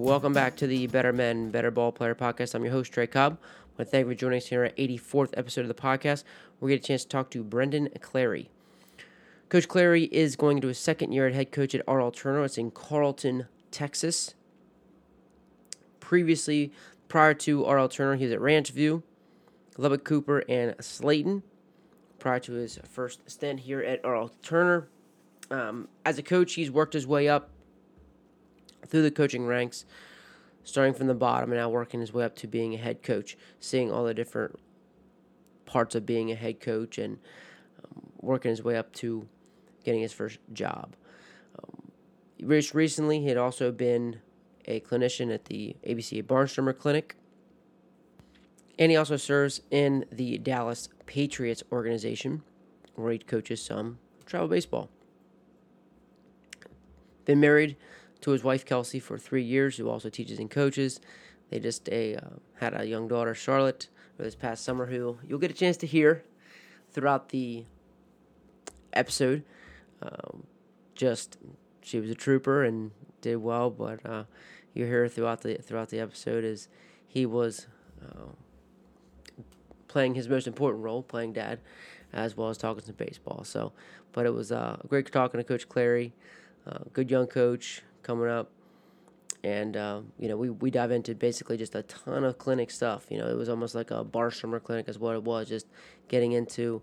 Welcome back to the Better Men, Better Ball Player podcast. I'm your host, Trey Cobb. I want to thank you for joining us here at 84th episode of the podcast. We get a chance to talk to Brendan Clary. Coach Clary is going into his second year at head coach at RL Turner. It's in Carrollton, Texas. Previously, prior to RL Turner, he was at Ranch View, Lubbock Cooper, and Slaton. Prior to his first stint here at RL Turner, um, as a coach, he's worked his way up through the coaching ranks, starting from the bottom and now working his way up to being a head coach, seeing all the different parts of being a head coach and um, working his way up to getting his first job. Um, recently, he had also been a clinician at the ABC Barnstormer Clinic, and he also serves in the Dallas Patriots organization, where he coaches some travel baseball. Been married to his wife Kelsey for three years, who also teaches and coaches. They just a, uh, had a young daughter, Charlotte, this past summer, who you'll get a chance to hear throughout the episode. Um, just she was a trooper and did well, but uh, you hear throughout the throughout the episode is he was uh, playing his most important role, playing dad, as well as talking some baseball. So, but it was uh, great talking to Coach Clary, uh, good young coach, coming up. And, uh, you know, we, we dive into basically just a ton of clinic stuff. You know, it was almost like a Barnstormer clinic, is what it was, just getting into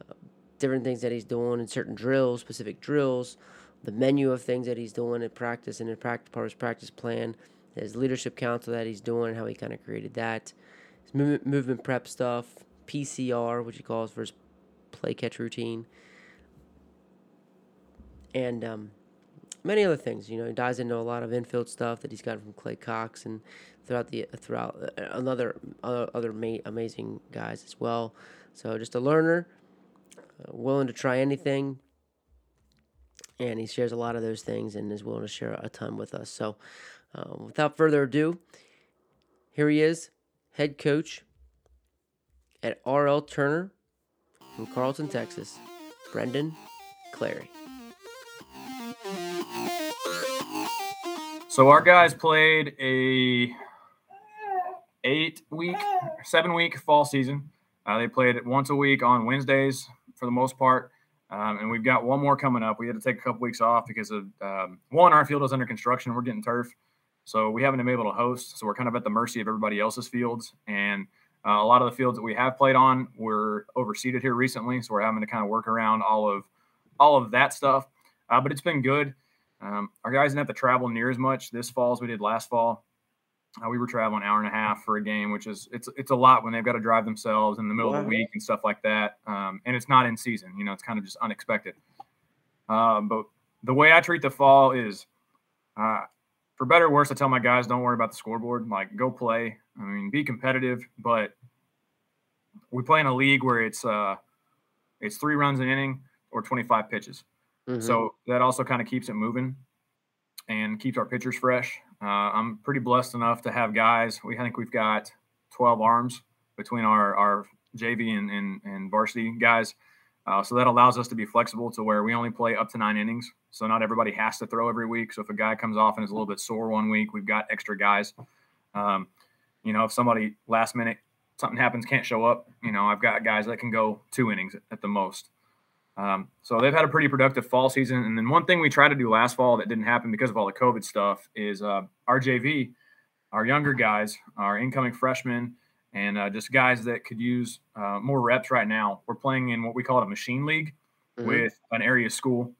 uh, different things that he's doing and certain drills, specific drills, the menu of things that he's doing in practice and in practice, part of his practice plan, his leadership council that he's doing, and how he kind of created that, his movement, movement prep stuff, PCR, which he calls for his play catch routine. And, um, many other things. You know, he dives into a lot of infield stuff that he's got from Clay Cox and throughout the throughout uh, another other, other ma- amazing guys as well. So just a learner, uh, willing to try anything, and he shares a lot of those things and is willing to share a ton with us. So, um, without further ado, here he is, head coach at RL Turner from Carrollton, Texas, Brendan Clary. So our guys played a eight week, seven week fall season. Uh, they played it once a week on Wednesdays for the most part. Um, and we've got one more coming up. We had to take a couple weeks off because of um, one, our field is under construction. We're getting turf. So we haven't been able to host. So we're kind of at the mercy of everybody else's fields. And uh, a lot of the fields that we have played on were overseeded here recently. So we're having to kind of work around all of all of that stuff. Uh, but it's been good. Um, our guys didn't have to travel near as much this fall as we did last fall. Uh, we were traveling an hour and a half for a game, which is it's it's a lot when they've got to drive themselves in the middle wow. of the week and stuff like that. Um, and it's not in season, you know, it's kind of just unexpected. Uh, but the way I treat the fall is, uh, for better or worse, I tell my guys don't worry about the scoreboard. Like go play. I mean, be competitive, but we play in a league where it's uh, it's three runs an inning or 25 pitches. Mm-hmm. So that also kind of keeps it moving and keeps our pitchers fresh. Uh, I'm pretty blessed enough to have guys. We I think we've got 12 arms between our our JV and and, and varsity guys. Uh, so that allows us to be flexible to where we only play up to nine innings. So not everybody has to throw every week. So if a guy comes off and is a little bit sore one week, we've got extra guys. Um, you know, if somebody last minute something happens can't show up, you know, I've got guys that can go two innings at the most. Um, so they've had a pretty productive fall season. And then one thing we tried to do last fall that didn't happen because of all the COVID stuff is uh, our JV, our younger guys, our incoming freshmen, and uh, just guys that could use uh, more reps right now. We're playing in what we call a machine league mm-hmm. with an area school.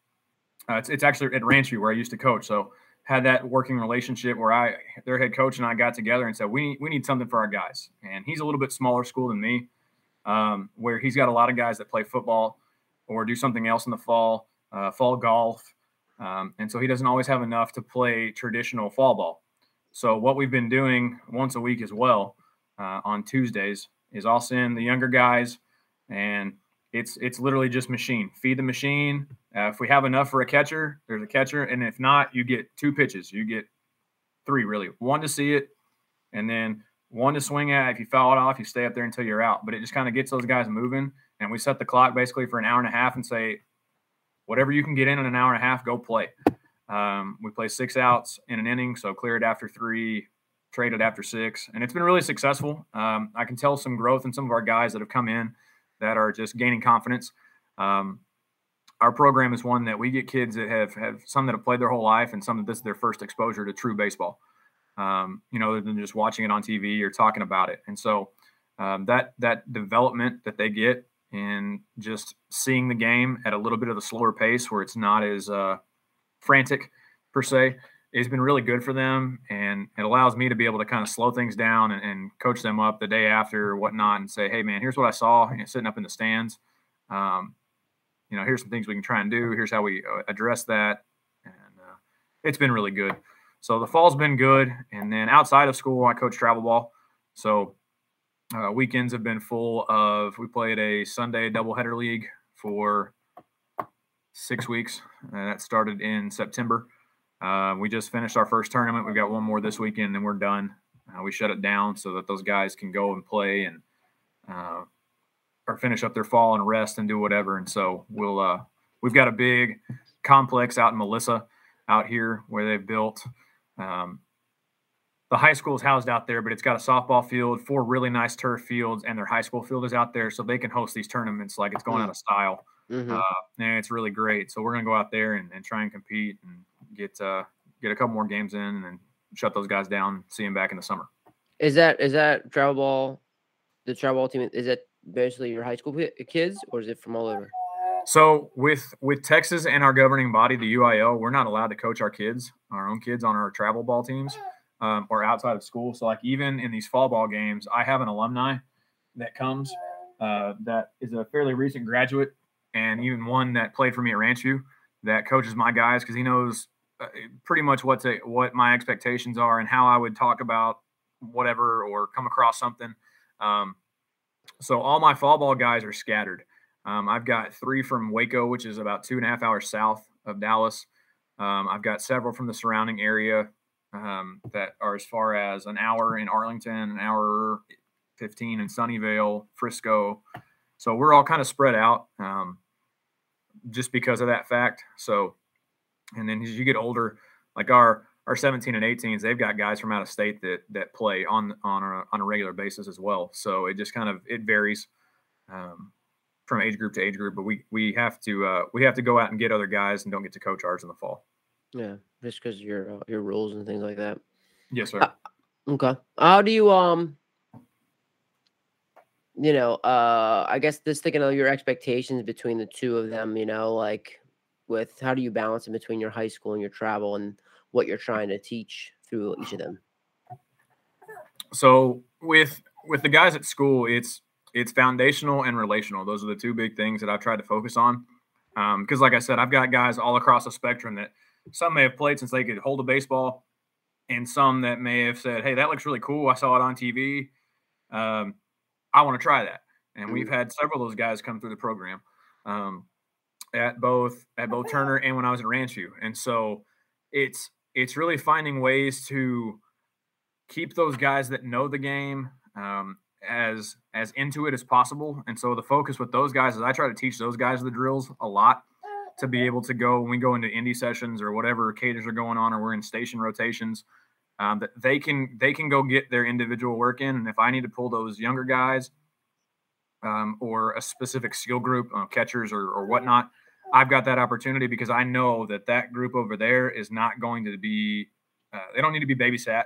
Uh, it's, it's actually at Ranchview where I used to coach. So had that working relationship where I, their head coach and I got together and said, we, we need something for our guys. And he's a little bit smaller school than me, um, where he's got a lot of guys that play football or do something else in the fall, uh, fall golf. Um, and so he doesn't always have enough to play traditional fall ball. So what we've been doing once a week as well uh, on Tuesdays is I'll send the younger guys, and it's it's literally just machine. Feed the machine. Uh, if we have enough for a catcher, there's a catcher, and if not, you get two pitches. You get three really. One to see it, and then one to swing at. If you foul it off, you stay up there until you're out. But it just kind of gets those guys moving and we set the clock basically for an hour and a half and say, whatever you can get in in an hour and a half, go play. Um, we play six outs in an inning, so clear it after three, trade it after six, and it's been really successful. Um, I can tell some growth in some of our guys that have come in that are just gaining confidence. Um, our program is one that we get kids that have have some that have played their whole life and some that this is their first exposure to true baseball. Um, you know, than just watching it on TV or talking about it, and so um, that that development that they get in just seeing the game at a little bit of a slower pace where it's not as uh, frantic per se has been really good for them and it allows me to be able to kind of slow things down and, and coach them up the day after or whatnot and say hey man here's what i saw you know, sitting up in the stands. Um, you know here's some things we can try and do. Here's how we uh, address that and uh, it's been really good. So the fall's been good and then outside of school i coach travel ball. So uh, weekends have been full of we played a sunday doubleheader league for six weeks and that started in september uh, we just finished our first tournament. We've got one more this weekend, and we're done. Uh, we shut it down so that those guys can go and play and uh, or finish up their fall and rest and do whatever. And so we'll uh, we've got a big complex out in Melissa out here where they've built. Um, the high school is housed out there, but it's got a softball field, four really nice turf fields, and their high school field is out there, so they can host these tournaments like it's going mm-hmm. out of style. Mm-hmm. Uh, and it's really great. So we're gonna go out there and, and try and compete and get uh, get a couple more games in and then shut those guys down. See them back in the summer. Is that is that travel ball? The travel ball team is it basically your high school kids or is it from all over? So with with Texas and our governing body, the UIL, we're not allowed to coach our kids, our own kids, on our travel ball teams um, or outside of school. So like even in these fall ball games, I have an alumni that comes uh, that is a fairly recent graduate and even one that played for me at Ranchview that coaches my guys because he knows uh, pretty much what to, what my expectations are and how I would talk about whatever or come across something. Um, so all my fall ball guys are scattered. Um, I've got three from Waco, which is about two and a half hours south of Dallas. Um, I've got several from the surrounding area um, that are as far as an hour in Arlington, an hour 15 in Sunnyvale, Frisco. So we're all kind of spread out um, just because of that fact. So and then as you get older, like our our 17 and 18s, they've got guys from out of state that that play on on a, on a regular basis as well. So it just kind of it varies um, from age group to age group. But we we have to uh, we have to go out and get other guys and don't get to coach ours in the fall. Yeah, just because your uh, your rules and things like that. Yes, sir. Uh, okay. How do you um? You know, uh, I guess just thinking of your expectations between the two of them. You know, like with how do you balance in between your high school and your travel and what you're trying to teach through each of them? So with with the guys at school, it's it's foundational and relational. Those are the two big things that I've tried to focus on. Because, um, like I said, I've got guys all across the spectrum that some may have played since they could hold a baseball, and some that may have said, "Hey, that looks really cool. I saw it on TV. Um, I want to try that." And we've mm. had several of those guys come through the program. Um, at both at both Turner and when I was at Ranchview. And so it's it's really finding ways to keep those guys that know the game um, as as into it as possible. And so the focus with those guys is I try to teach those guys the drills a lot to be able to go when we go into indie sessions or whatever caters are going on or we're in station rotations. Um, that they can they can go get their individual work in, and if I need to pull those younger guys um, or a specific skill group, uh, catchers or, or whatnot, I've got that opportunity because I know that that group over there is not going to be. Uh, they don't need to be babysat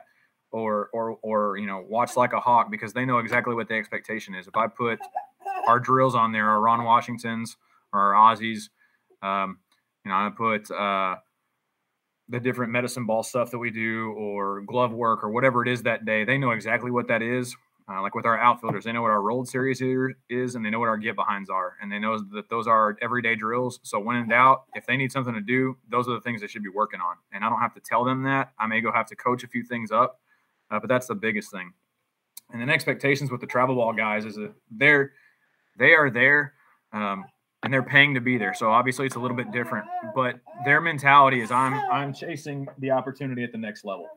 or or or you know watch like a hawk because they know exactly what the expectation is. If I put our drills on there, our Ron Washingtons or our Aussies, um, you know, I put uh, the different medicine ball stuff that we do or glove work or whatever it is that day. They know exactly what that is. Uh, like with our outfielders, they know what our rolled series is, and they know what our get behinds are, and they know that those are everyday drills. So when in doubt, if they need something to do, those are the things they should be working on. And I don't have to tell them that. I may go have to coach a few things up, uh, but that's the biggest thing. And then expectations with the travel ball guys is that they're they are there, um, and they're paying to be there. So obviously it's a little bit different, but their mentality is I'm I'm chasing the opportunity at the next level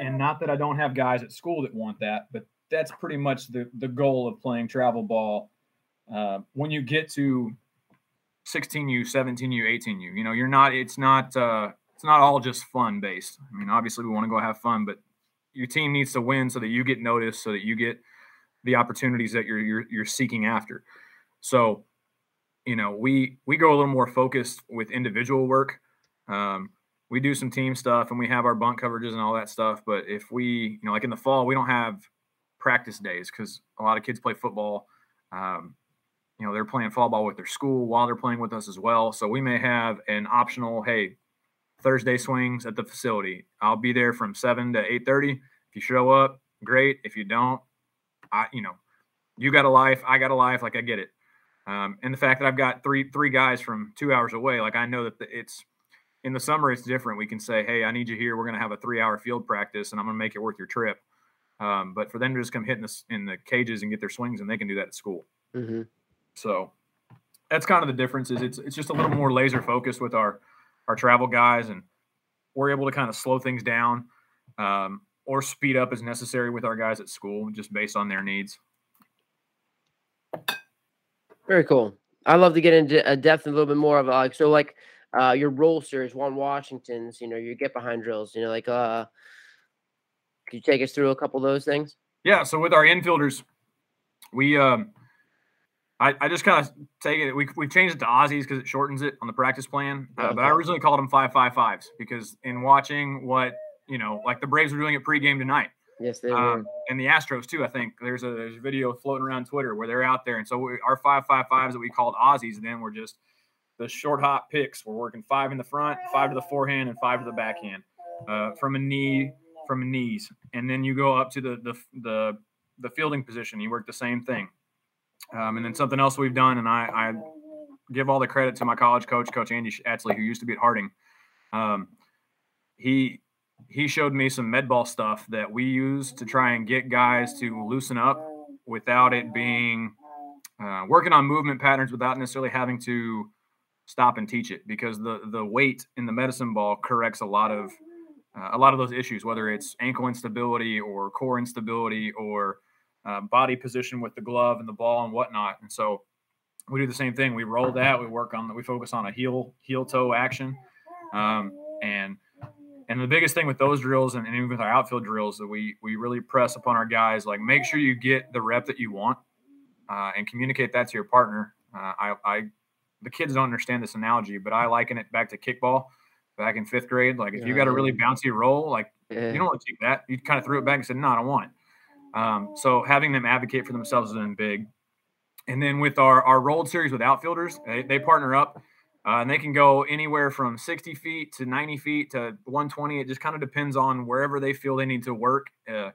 and not that I don't have guys at school that want that, but that's pretty much the the goal of playing travel ball. Uh, when you get to 16U, 17U, 18U. You know, you're not. It's not. Uh, it's not all just fun based. I mean, obviously we want to go have fun, but your team needs to win so that you get noticed, so that you get the opportunities that you're you're, you're seeking after. So, you know, we we go a little more focused with individual work. Um, we do some team stuff and we have our bunt coverages and all that stuff. But if we, you know, like in the fall, we don't have practice days because a lot of kids play football. Um, you know, they're playing fall ball with their school while they're playing with us as well. So we may have an optional, hey, Thursday swings at the facility. I'll be there from seven to eight thirty. If you show up, great. If you don't, I, you know, you got a life, I got a life. Like I get it. Um, and the fact that I've got three three guys from two hours away, like I know that it's in the summer it's different. We can say, hey, I need you here. We're going to have a three hour field practice, and I'm going to make it worth your trip. Um, but for them to just come hitting in the, in the cages and get their swings, and they can do that at school. Mm-hmm. So that's kind of the difference. Is it's it's just a little more laser focused with our our travel guys, and we're able to kind of slow things down um, or speed up as necessary with our guys at school, just based on their needs. Very cool. I love to get into a depth a little bit more of like so like uh your roll series, Ron Washington's, you know, your get behind drills, you know, like uh could you take us through a couple of those things? Yeah, so with our infielders, we um I, I just kind of take it. We we changed it to Aussies because it shortens it on the practice plan. Uh, okay. But I originally called them five five fives because in watching what you know, like the Braves were doing at pregame tonight. Yes, they were. Um, and the Astros too. I think there's a there's a video floating around Twitter where they're out there, and so we, our five five fives that we called Aussies then were just the short hop picks. We're working five in the front, five to the forehand, and five to the backhand uh, from a knee from a knees, and then you go up to the the the the fielding position. You work the same thing. Um, and then something else we've done, and I, I, give all the credit to my college coach, Coach Andy Atsley, who used to be at Harding. Um, he he showed me some med ball stuff that we use to try and get guys to loosen up without it being uh, working on movement patterns without necessarily having to stop and teach it because the the weight in the medicine ball corrects a lot of uh, a lot of those issues, whether it's ankle instability or core instability or uh, body position with the glove and the ball and whatnot. And so we do the same thing. We roll that. We work on. We focus on a heel heel toe action, um, and and the biggest thing with those drills and, and even with our outfield drills that we we really press upon our guys like make sure you get the rep that you want uh, and communicate that to your partner. Uh, I, I the kids don't understand this analogy, but I liken it back to kickball back in fifth grade. Like if yeah, you got a really bouncy roll, like yeah. you don't want to take that. You kind of threw it back and said, "No, I don't want it." Um, so having them advocate for themselves has been big. And then with our our rolled series with outfielders, they, they partner up. Uh, and they can go anywhere from 60 feet to 90 feet to 120. It just kind of depends on wherever they feel they need to work. Uh,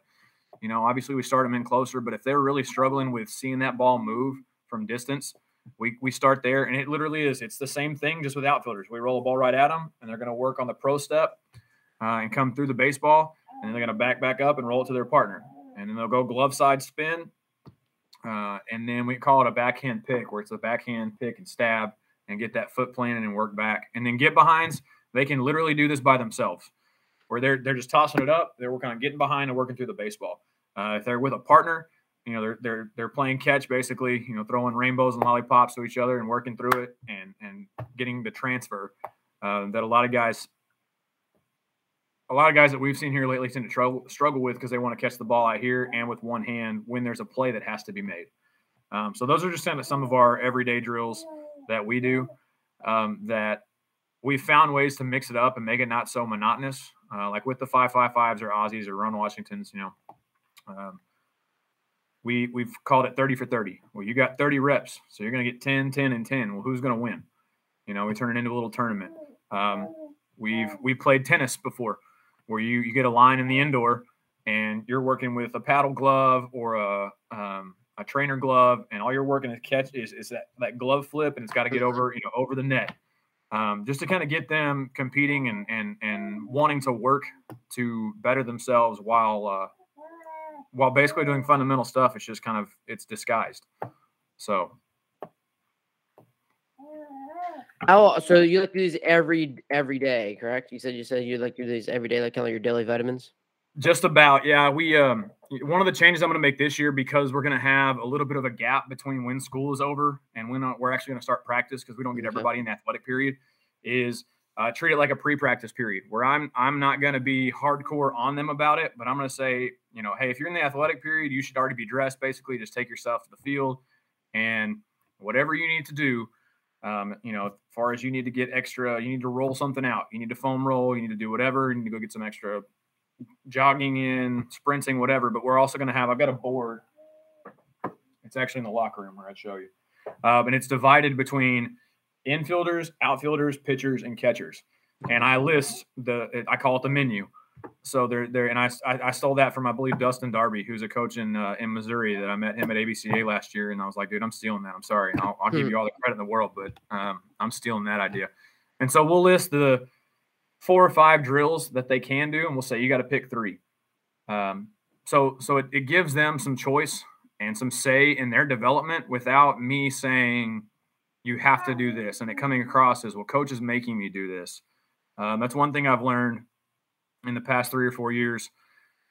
you know, obviously we start them in closer, but if they're really struggling with seeing that ball move from distance, we, we start there. And it literally is, it's the same thing just with outfielders. We roll a ball right at them and they're going to work on the pro step uh, and come through the baseball. And they're going to back back up and roll it to their partner and then they'll go glove side spin, uh, and then we call it a backhand pick, where it's a backhand pick and stab, and get that foot planted and work back, and then get behinds. They can literally do this by themselves, where they're they're just tossing it up. They're working on getting behind and working through the baseball. Uh, if they're with a partner, you know they're they're they're playing catch basically, you know throwing rainbows and lollipops to each other and working through it and and getting the transfer uh, that a lot of guys a lot of guys that we've seen here lately seem to trouble, struggle with because they want to catch the ball out here and with one hand when there's a play that has to be made. Um, so those are just kind of some of our everyday drills that we do um, that we've found ways to mix it up and make it not so monotonous. Uh, like with the five five fives or Aussies or Ron Washingtons, you know, um, we we've called it 30 for 30. Well, you got 30 reps, so you're going to get 10, 10, and 10. Well, who's going to win? You know, we turn it into a little tournament. Um, we've we played tennis before where you, you get a line in the indoor and you're working with a paddle glove or a, um, a trainer glove and all you're working to catch is, is that, that glove flip and it's got to get over, you know, over the net. Um, just to kind of get them competing and, and, and wanting to work to better themselves while, uh, while basically doing fundamental stuff. It's just kind of, it's disguised. So how so you like do these every every day, correct? You said you said you like do these every day, like kind of your daily vitamins. Just about, yeah. We um one of the changes I'm going to make this year because we're going to have a little bit of a gap between when school is over and when uh, we're actually going to start practice because we don't get everybody in the athletic period is uh, treat it like a pre-practice period where I'm I'm not going to be hardcore on them about it, but I'm going to say, you know, hey, if you're in the athletic period, you should already be dressed. Basically, just take yourself to the field and whatever you need to do. Um, you know, as far as you need to get extra, you need to roll something out. You need to foam roll. You need to do whatever. You need to go get some extra jogging in, sprinting, whatever. But we're also going to have. I've got a board. It's actually in the locker room where I'd show you, um, and it's divided between infielders, outfielders, pitchers, and catchers. And I list the, I call it the menu. So they're there, and I, I stole that from I believe Dustin Darby, who's a coach in uh, in Missouri. That I met him at ABCA last year, and I was like, dude, I'm stealing that. I'm sorry, I'll, I'll give hmm. you all the credit in the world, but um, I'm stealing that idea. And so we'll list the four or five drills that they can do, and we'll say you got to pick three. Um, so so it, it gives them some choice and some say in their development without me saying you have to do this and it coming across as well coach is making me do this. Um, that's one thing i've learned in the past three or four years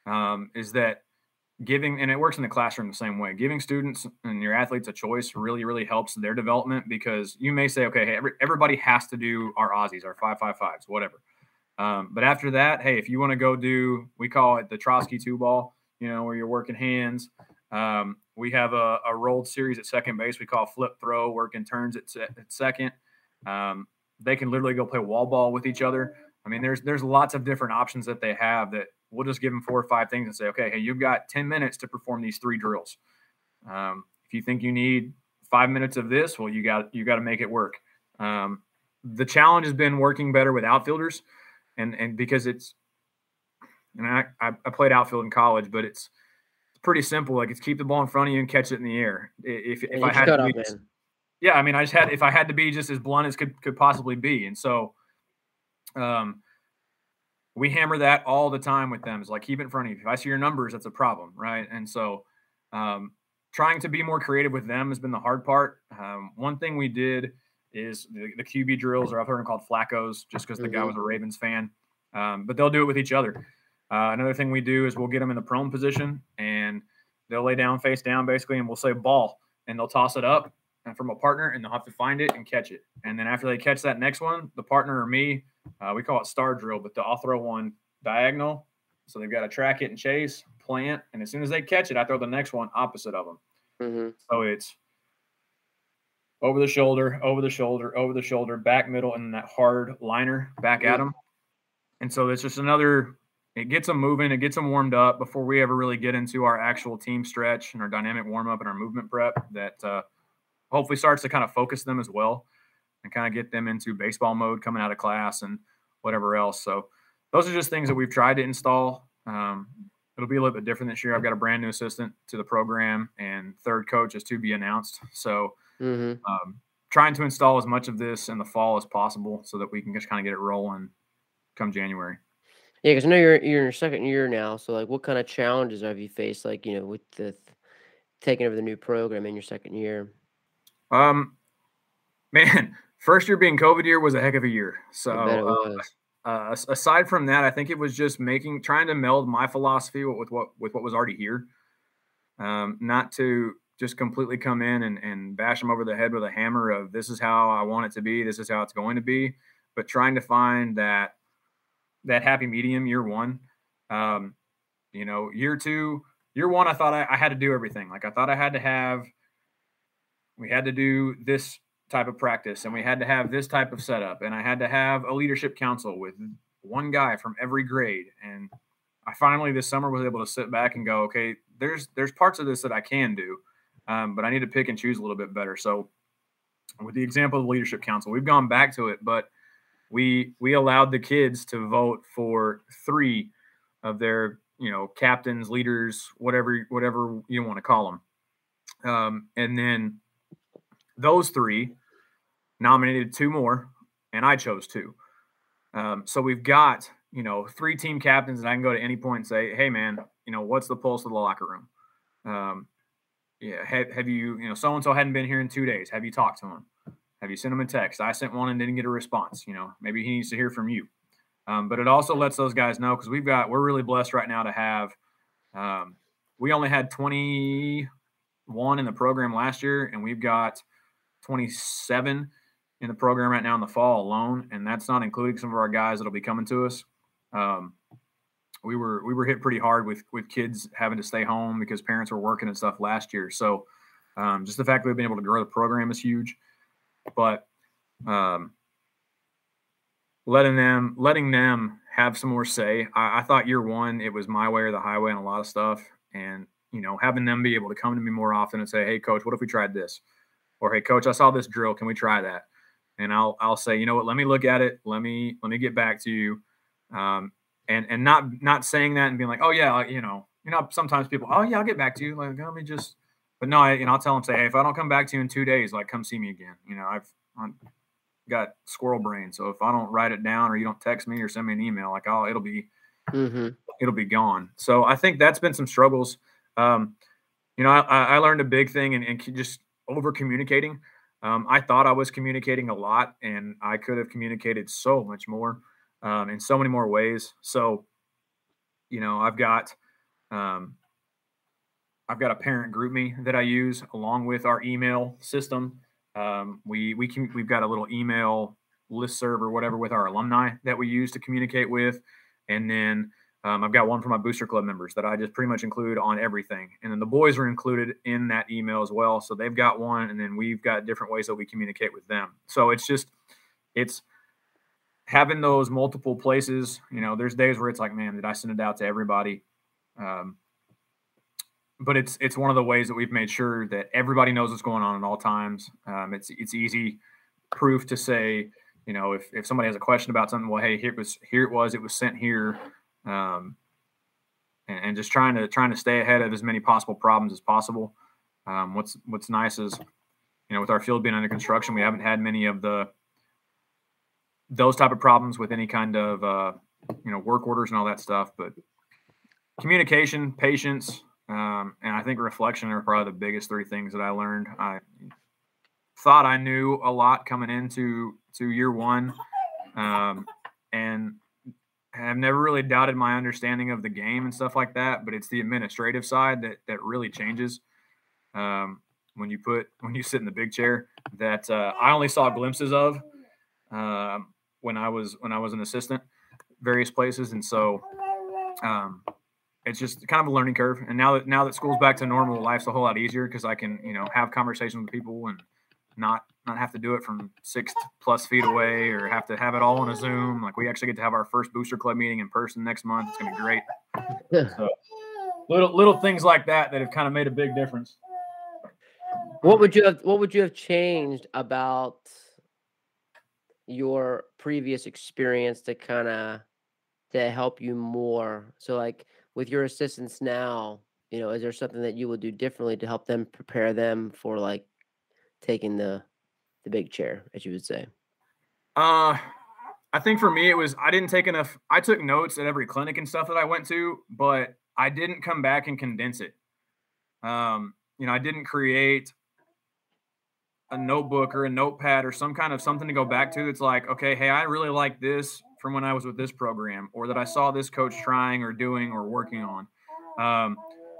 um, is that giving and it works in the classroom the same way. Giving students and your athletes a choice really really helps their development because you may say okay hey every, everybody has to do our aussies our 555s whatever um, but after that hey if you want to go do we call it the trotsky two ball you know where you're working hands um, we have a, a, rolled series at second base we call flip throw, working turns at, at second. Um, they can literally go play wall ball with each other. I mean, there's there's lots of different options that they have that we'll just give them four or five things and say, okay, hey, you've got 10 minutes to perform these three drills. Um, if you think you need five minutes of this, well, you got you got to make it work. Um, the challenge has been working better with outfielders, and and because it's, and I I played outfield in college, but it's pretty simple. Like it's keep the ball in front of you and catch it in the air. If, if I had to be, just, yeah, I mean, I just had if I had to be just as blunt as could could possibly be, and so, um, we hammer that all the time with them. Is like keep it in front of you. If I see your numbers, that's a problem, right? And so, um, trying to be more creative with them has been the hard part. Um, one thing we did is the, the QB drills, or I've heard them called Flacco's, just because the mm-hmm. guy was a Ravens fan. Um, but they'll do it with each other. Uh, another thing we do is we'll get them in the prone position and they'll lay down face down basically, and we'll say ball, and they'll toss it up and from a partner, and they'll have to find it and catch it. And then after they catch that next one, the partner or me, uh, we call it star drill, but I'll throw one diagonal, so they've got to track it and chase, plant, and as soon as they catch it, I throw the next one opposite of them. Mm-hmm. So it's over the shoulder, over the shoulder, over the shoulder, back middle, and that hard liner back mm-hmm. at them. And so it's just another it gets them moving, it gets them warmed up before we ever really get into our actual team stretch and our dynamic warm up and our movement prep. That uh, hopefully starts to kind of focus them as well and kind of get them into baseball mode coming out of class and whatever else. So those are just things that we've tried to install. Um, it'll be a little bit different this year. I've got a brand new assistant to the program, and third coach is to be announced. So, mm-hmm. um, trying to install as much of this in the fall as possible so that we can just kind of get it rolling come January. Yeah, because I know you're you're in your second year now. So like, what kind of challenges have you faced? Like, you know, with the taking over the new program in your second year. Um, man, first year being COVID year was a heck of a year. So uh, uh, aside from that, I think it was just making trying to meld my philosophy with what with what was already here. Um, not to just completely come in and, and bash them over the head with a hammer of this is how I want it to be, this is how it's going to be, but trying to find that that happy medium year one. Um, you know, year two, year one, I thought I, I had to do everything. Like I thought I had to have, we had to do this type of practice and we had to have this type of setup and I had to have a leadership council with one guy from every grade. And I finally this summer was able to sit back and go, okay, there's there's parts of this that I can do, um, but I need to pick and choose a little bit better. So with the example of the leadership council, we've gone back to it, but we we allowed the kids to vote for three of their you know captains, leaders, whatever whatever you want to call them, um, and then those three nominated two more, and I chose two. Um, so we've got you know three team captains, and I can go to any point and say, hey man, you know what's the pulse of the locker room? Um, yeah, have, have you you know so and so hadn't been here in two days? Have you talked to him? Have you sent him a text? I sent one and didn't get a response. You know, maybe he needs to hear from you. Um, but it also lets those guys know because we've got we're really blessed right now to have. Um, we only had 21 in the program last year, and we've got 27 in the program right now in the fall alone, and that's not including some of our guys that'll be coming to us. Um, we were we were hit pretty hard with with kids having to stay home because parents were working and stuff last year. So um, just the fact that we've been able to grow the program is huge. But um, letting them letting them have some more say. I, I, thought year one it was my way or the highway on a lot of stuff, and you know having them be able to come to me more often and say, "Hey, coach, what if we tried this?" Or, "Hey, coach, I saw this drill. Can we try that?" And I'll I'll say, "You know what? Let me look at it. Let me let me get back to you." Um, and and not not saying that and being like, "Oh yeah, you know." You know, sometimes people, oh yeah, I'll get back to you. Like, let me just, but no, I, know, I'll tell them, say, hey, if I don't come back to you in two days, like, come see me again. You know, I've, I'm, got squirrel brain. So if I don't write it down or you don't text me or send me an email, like I'll it'll be mm-hmm. it'll be gone. So I think that's been some struggles. Um, you know, I, I learned a big thing and, and just over communicating. Um, I thought I was communicating a lot, and I could have communicated so much more um, in so many more ways. So, you know, I've got um, I've got a parent GroupMe that I use along with our email system. Um, we we can we've got a little email listserv or whatever with our alumni that we use to communicate with, and then um, I've got one for my booster club members that I just pretty much include on everything, and then the boys are included in that email as well. So they've got one, and then we've got different ways that we communicate with them. So it's just it's having those multiple places. You know, there's days where it's like, man, did I send it out to everybody? Um, but it's it's one of the ways that we've made sure that everybody knows what's going on at all times. Um, it's it's easy proof to say, you know, if, if somebody has a question about something, well, hey, here it was, here it was, it was sent here, um, and, and, just trying to trying to stay ahead of as many possible problems as possible. Um, what's what's nice is, you know, with our field being under construction, we haven't had many of the those type of problems with any kind of uh, you know work orders and all that stuff, but communication, patience, um, and I think reflection are probably the biggest three things that I learned. I thought I knew a lot coming into to year one, um, and have never really doubted my understanding of the game and stuff like that. But it's the administrative side that that really changes um, when you put when you sit in the big chair. That uh, I only saw glimpses of um, when I was when I was an assistant, various places, and so um, it's just kind of a learning curve. And now that now that school's back to normal, life's a whole lot easier because I can you know have conversations with people and not not have to do it from six plus feet away or have to have it all on a Zoom. Like we actually get to have our first booster club meeting in person next month. It's gonna be great. so little little things like that that have kind of made a big difference. What would you have what would you have changed about your previous experience to kind of to help you more? So like with your assistance now, you know, is there something that you will do differently to help them prepare them for like taking the the big chair, as you would say? Uh I think for me it was I didn't take enough I took notes at every clinic and stuff that I went to, but I didn't come back and condense it. Um, you know, I didn't create a notebook or a notepad or some kind of something to go back to that's like, okay, hey, I really like this from when I was with this program, or that I saw this coach trying or doing or working on. Um,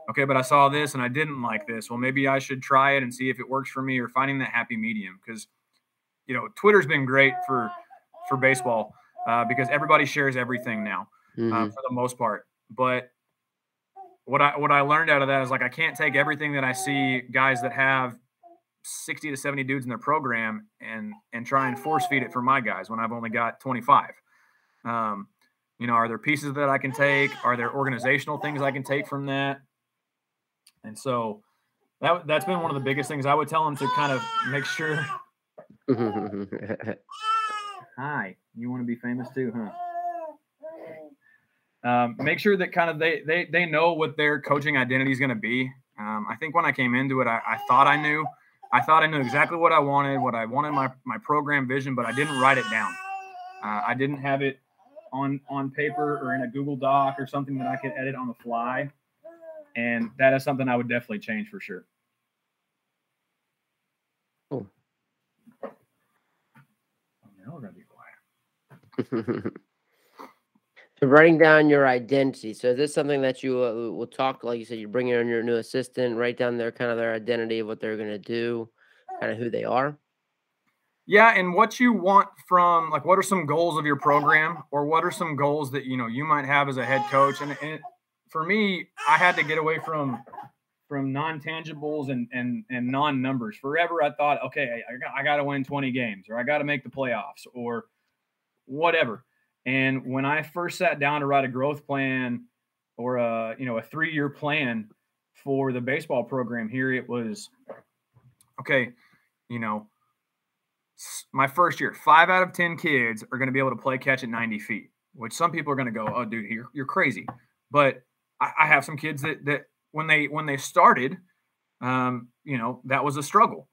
okay, but I saw this and I didn't like this. Well, maybe I should try it and see if it works for me, or finding that happy medium. Because you know, Twitter's been great for for baseball uh, because everybody shares everything now uh, mm-hmm. uh, for the most part. But what I what I learned out of that is like I can't take everything that I see guys that have 60 to 70 dudes in their program and and try and force feed it for my guys when I've only got 25. Um, you know, are there pieces that I can take? Are there organizational things I can take from that? And so that that's been one of the biggest things I would tell them to kind of make sure. Hi, you want to be famous too, huh? Um, make sure that kind of they they they know what their coaching identity is going to be. Um, I think when I came into it, I, I, thought I knew. I thought I knew exactly what I wanted, what I wanted my my program vision, but I didn't write it down. Uh, I didn't have it on on paper or in a Google Doc or something that I could edit on the fly. And that is something I would definitely change for sure. Cool. Oh, now we're gonna be quiet. So writing down your identity. So is this something that you uh, will talk, like you said, you bring in your new assistant, write down their kind of their identity of what they're going to do, kind of who they are? Yeah, and what you want from like what are some goals of your program or what are some goals that you know you might have as a head coach and, and for me, I had to get away from from non-tangibles and and and non-numbers. Forever I thought, okay, I got, I got to win 20 games or I got to make the playoffs or whatever. And when I first sat down to write a growth plan or a you know a three year plan for the baseball program here, it was okay. You know, my first year, five out of ten kids are going to be able to play catch at 90 feet, which some people are going to go, "Oh, dude, you're you're crazy." But I, I have some kids that that when they when they started, um, you know, that was a struggle,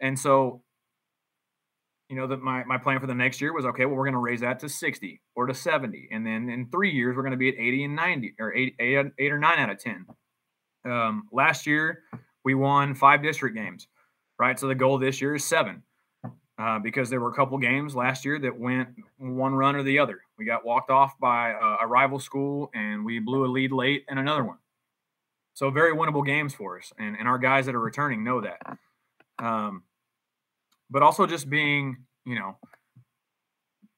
and so you know that my, my plan for the next year was okay well we're going to raise that to 60 or to 70 and then in three years we're going to be at 80 and 90 or 8, eight, eight or 9 out of 10 um, last year we won five district games right? So the goal this year is seven uh, because there were a couple games last year that went one run or the other we got walked off by a, a rival school and we blew a lead late in another one so very winnable games for us and, and our guys that are returning know that um, but also just being, you know,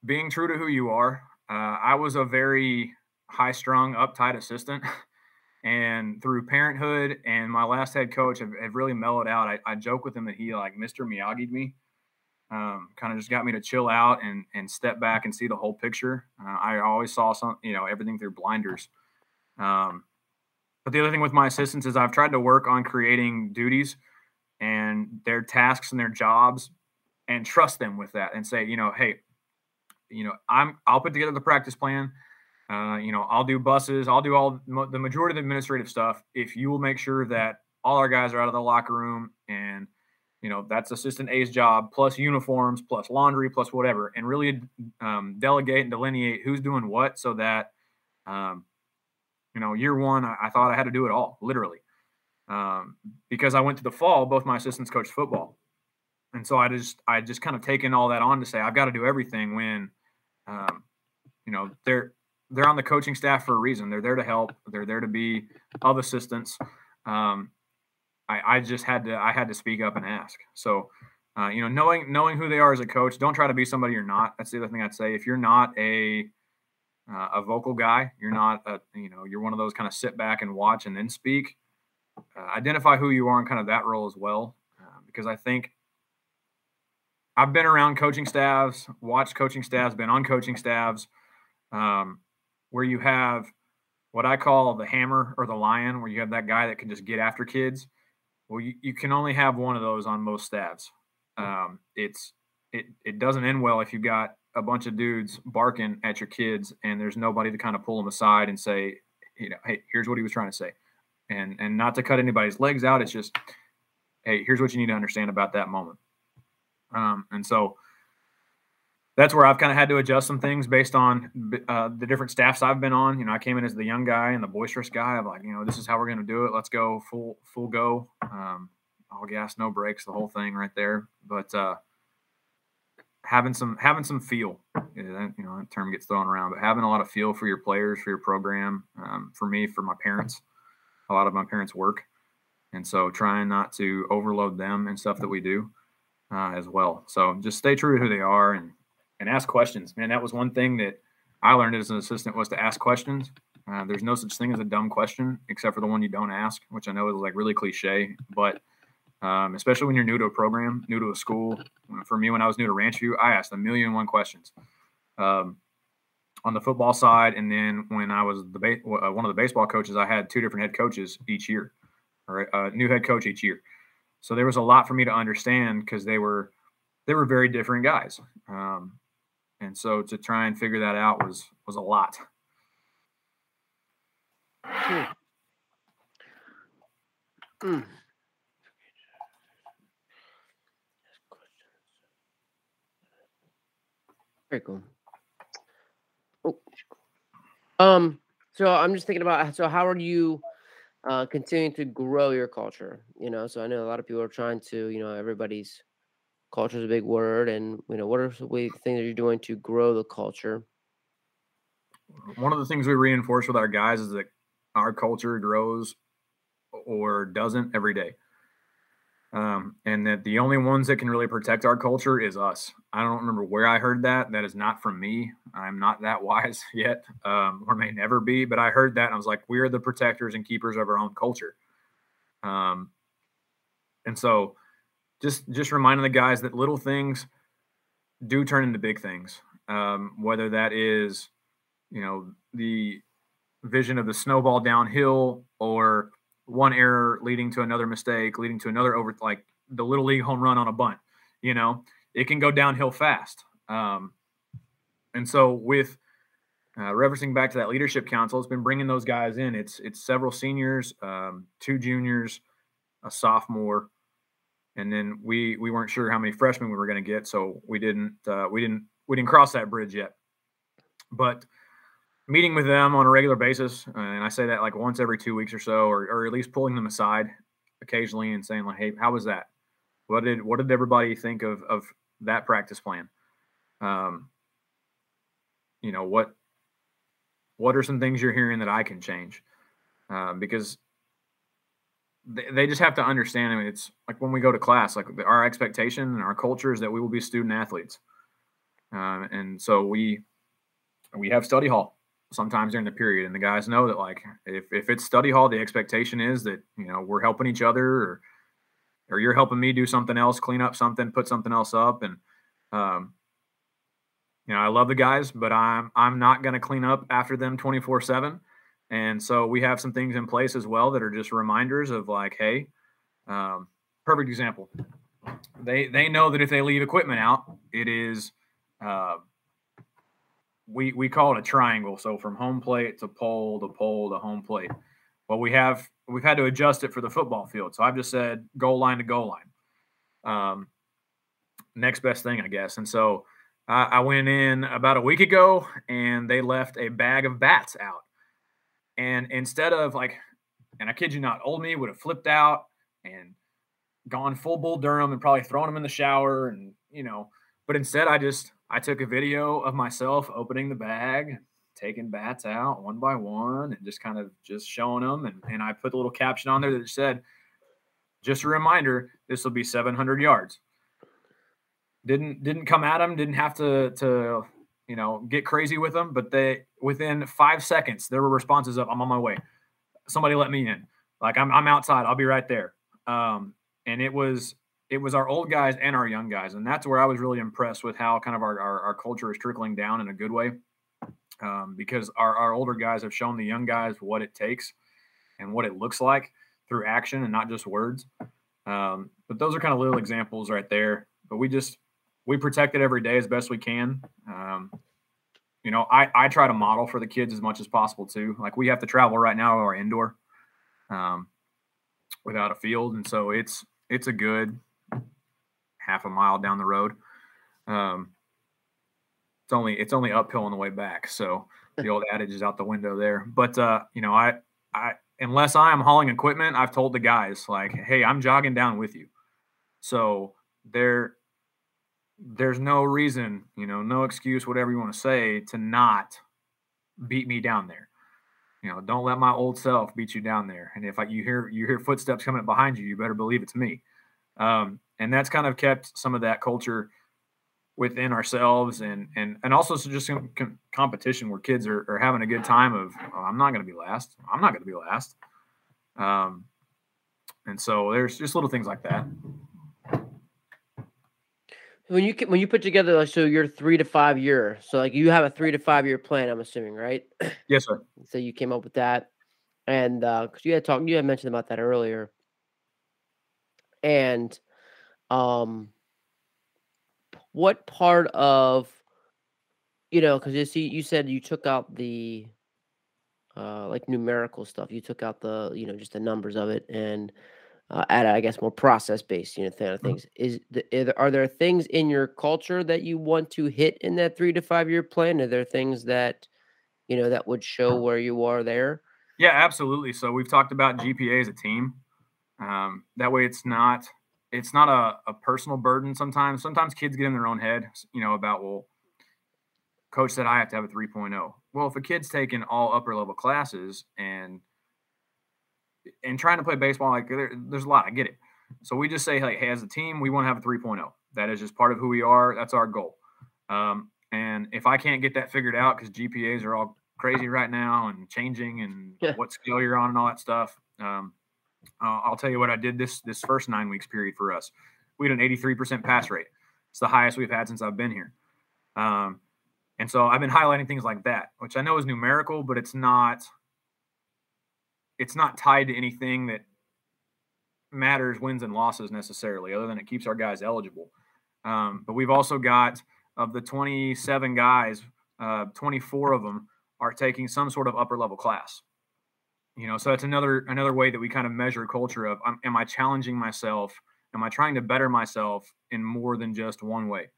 being true to who you are. Uh, I was a very high strung, uptight assistant. And through parenthood and my last head coach have, have really mellowed out. I, I, joke with him that he like Mr. Miyagi'd me, um, kind of just got me to chill out and, and step back and see the whole picture. Uh, I always saw some, you know, everything through blinders. Um, but the other thing with my assistants is I've tried to work on creating duties and their tasks and their jobs and trust them with that and say, you know, hey, you know, I'm I'll put together the practice plan. Uh, you know, I'll do buses, I'll do all the majority of the administrative stuff. If you will make sure that all our guys are out of the locker room and you know that's assistant A's job plus uniforms plus laundry plus whatever, and really um, delegate and delineate who's doing what so that um, you know year one I, I, thought I had to do it all literally um, because I went to the fall. Both my assistants coached football, and so I just I just kind of taken all that on to say I've got to do everything when, um, you know, they're they're on the coaching staff for a reason. They're there to help. They're there to be of assistance. Um, I, I just had to I had to speak up and ask. So, uh, you know, knowing knowing who they are as a coach, don't try to be somebody you're not. That's the other thing I'd say. If you're not a uh, a vocal guy, you're not a you know you're one of those kind of sit back and watch and then speak. Uh, identify who you are in kind of that role as well, uh, because I think I've been around coaching staffs, watched coaching staffs, been on coaching staffs, um, where you have what I call the hammer or the lion, where you have that guy that can just get after kids. Well, you, you can only have one of those on most staffs. Um, it's it it doesn't end well if you've got a bunch of dudes barking at your kids and there's nobody to kind of pull them aside and say, you know, hey, here's what he was trying to say, and and not to cut anybody's legs out. It's just, hey, here's what you need to understand about that moment. Um, and so that's where I've kind of had to adjust some things based on uh, the different staffs I've been on. You know, I came in as the young guy and the boisterous guy. I'm like, you know, this is how we're going to do it. Let's go full full go, um, all gas, no brakes, the whole thing right there. But uh, having some having some feel, you know, that term gets thrown around, but having a lot of feel for your players, for your program, um, for me, for my parents, a lot of my parents work, and so trying not to overload them and stuff that we do uh, as well. So just stay true to who they are and and ask questions. Man, that was one thing that I learned as an assistant was to ask questions. Uh, there's no such thing as a dumb question except for the one you don't ask, which I know is like really cliche, but um, especially when you're new to a program, new to a school. For me, when I was new to Ranch View, I asked a million and one questions um, on the football side, and then when I was the ba- uh, one of the baseball coaches, I had two different head coaches each year, or a new head coach each year. So there was a lot for me to understand because they were they were very different guys, um, and so to try and figure that out was was a lot. Hmm. Hmm. Very cool. Oh. Um. So I'm just thinking about so how are you uh, continuing to grow your culture. You know, so I know a lot of people are trying to, you know, everybody's culture is a big word, and you know, what are the things that you're doing to grow the culture? one of the things we reinforce with our guys is that our culture grows or doesn't every day. Um, and that the only ones that can really protect our culture is us. I don't remember where I heard that. That is not from me. I'm not that wise yet, um, or may never be. But I heard that, and I was like, "We are the protectors and keepers of our own culture." Um, and so, just just reminding the guys that little things do turn into big things. Um, whether that is, you know, the vision of the snowball downhill or one error leading to another mistake, leading to another over like the little league home run on a bunt. You know, it can go downhill fast. Um, and so with uh, referencing back to that leadership council, it's been bringing those guys in. It's it's several seniors, um, two juniors, a sophomore, and then we we weren't sure how many freshmen we were going to get, so we didn't uh, we didn't we didn't cross that bridge yet. But meeting with them on a regular basis, and I say that like once every two weeks or so, or, or at least pulling them aside occasionally and saying like, "Hey, how was that? What did what did everybody think of of that practice plan? Um, you know what what are some things you're hearing that I can change? Um, because they, just have to understand. I mean, it's like when we go to class, like our expectation and our culture is that we will be student athletes, um, and so we we have study hall sometimes during the period and the guys know that like if, if it's study hall the expectation is that you know we're helping each other or or you're helping me do something else clean up something put something else up and um you know i love the guys but i'm i'm not going to clean up after them 24 7 and so we have some things in place as well that are just reminders of like hey um, perfect example they they know that if they leave equipment out it is uh, we we call it a triangle. So from home plate to pole to pole to home plate. Well, we have we've had to adjust it for the football field. So I've just said goal line to goal line. Um, next best thing, I guess. And so I, I went in about a week ago, and they left a bag of bats out. And instead of like, and I kid you not, old me would have flipped out and gone full bull Durham and probably thrown them in the shower, and you know. But instead, I just I took a video of myself opening the bag, taking bats out one by one, and just kind of just showing them. And, and I put a little caption on there that said, "Just a reminder, this will be 700 yards." Didn't didn't come at them. Didn't have to to you know get crazy with them. But they within five seconds there were responses of, "I'm on my way." Somebody let me in. Like I'm I'm outside. I'll be right there. Um, and it was it was our old guys and our young guys, and that's where I was really impressed with how kind of our our, our culture is trickling down in a good way, um, because our our older guys have shown the young guys what it takes and what it looks like through action and not just words. Um, but those are kind of little examples right there. But we just we protect it every day as best we can. Um, you know, I I try to model for the kids as much as possible too. Like we have to travel right now our indoor um, without a field, and so it's it's a good half a mile down the road. Um, it's only it's only uphill on the way back, so the old adage is out the window there. But uh, you know, I I unless I am hauling equipment, I've told the guys like, hey, I'm jogging down with you. So there there's no reason, you know, no excuse, whatever you want to say, to not beat me down there. You know, don't let my old self beat you down there. And if I, you hear you hear footsteps coming behind you, you better believe it's me. Um, and that's kind of kept some of that culture within ourselves and and and also just some competition where kids are, are having a good time of oh, i'm not going to be last i'm not going to be last um and so there's just little things like that when you when you put together like so your three to five year so like you have a three to five year plan i'm assuming right? Yes sir. So you came up with that and uh because you had talked you had mentioned about that earlier. And um what part of you know because you see you said you took out the uh like numerical stuff you took out the you know just the numbers of it and uh, add i guess more process based you know kind of mm-hmm. things is the, are there things in your culture that you want to hit in that three to five year plan are there things that you know that would show where you are there yeah absolutely so we've talked about gpa as a team um, that way it's not it's not a, a personal burden sometimes. Sometimes kids get in their own head, you know, about, well, coach said I have to have a 3.0. Well, if a kid's taking all upper level classes and and trying to play baseball, like there, there's a lot, I get it. So we just say, like, hey, as a team, we want to have a 3.0. That is just part of who we are. That's our goal. Um, and if I can't get that figured out because GPAs are all crazy right now and changing and yeah. what scale you're on and all that stuff, um, uh, I'll tell you what I did this this first nine weeks period for us. We had an 83% pass rate. It's the highest we've had since I've been here. Um, and so I've been highlighting things like that, which I know is numerical, but it's not it's not tied to anything that matters wins and losses necessarily, other than it keeps our guys eligible. Um, but we've also got of the 27 guys, uh, 24 of them are taking some sort of upper level class. You know, so that's another another way that we kind of measure culture of um, am I challenging myself? Am I trying to better myself in more than just one way?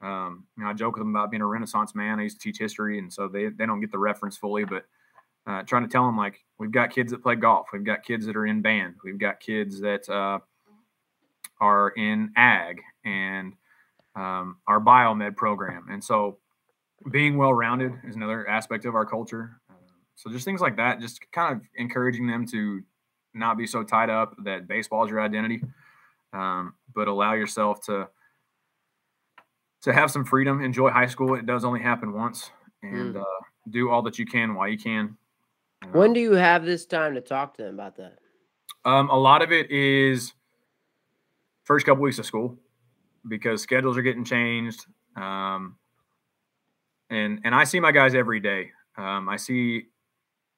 Um, you know, I joke with them about being a Renaissance man. I used to teach history, and so they they don't get the reference fully, but uh, trying to tell them like we've got kids that play golf, we've got kids that are in band, we've got kids that uh, are in ag and um, our biomed program, and so being well rounded is another aspect of our culture. Uh, so just things like that, just kind of encouraging them to not be so tied up that baseball is your identity, um, but allow yourself to to have some freedom, enjoy high school. It does only happen once, and mm. uh, do all that you can while you can. When do you have this time to talk to them about that? Um, a lot of it is first couple weeks of school because schedules are getting changed. Um, and and I see my guys every day. Um, I see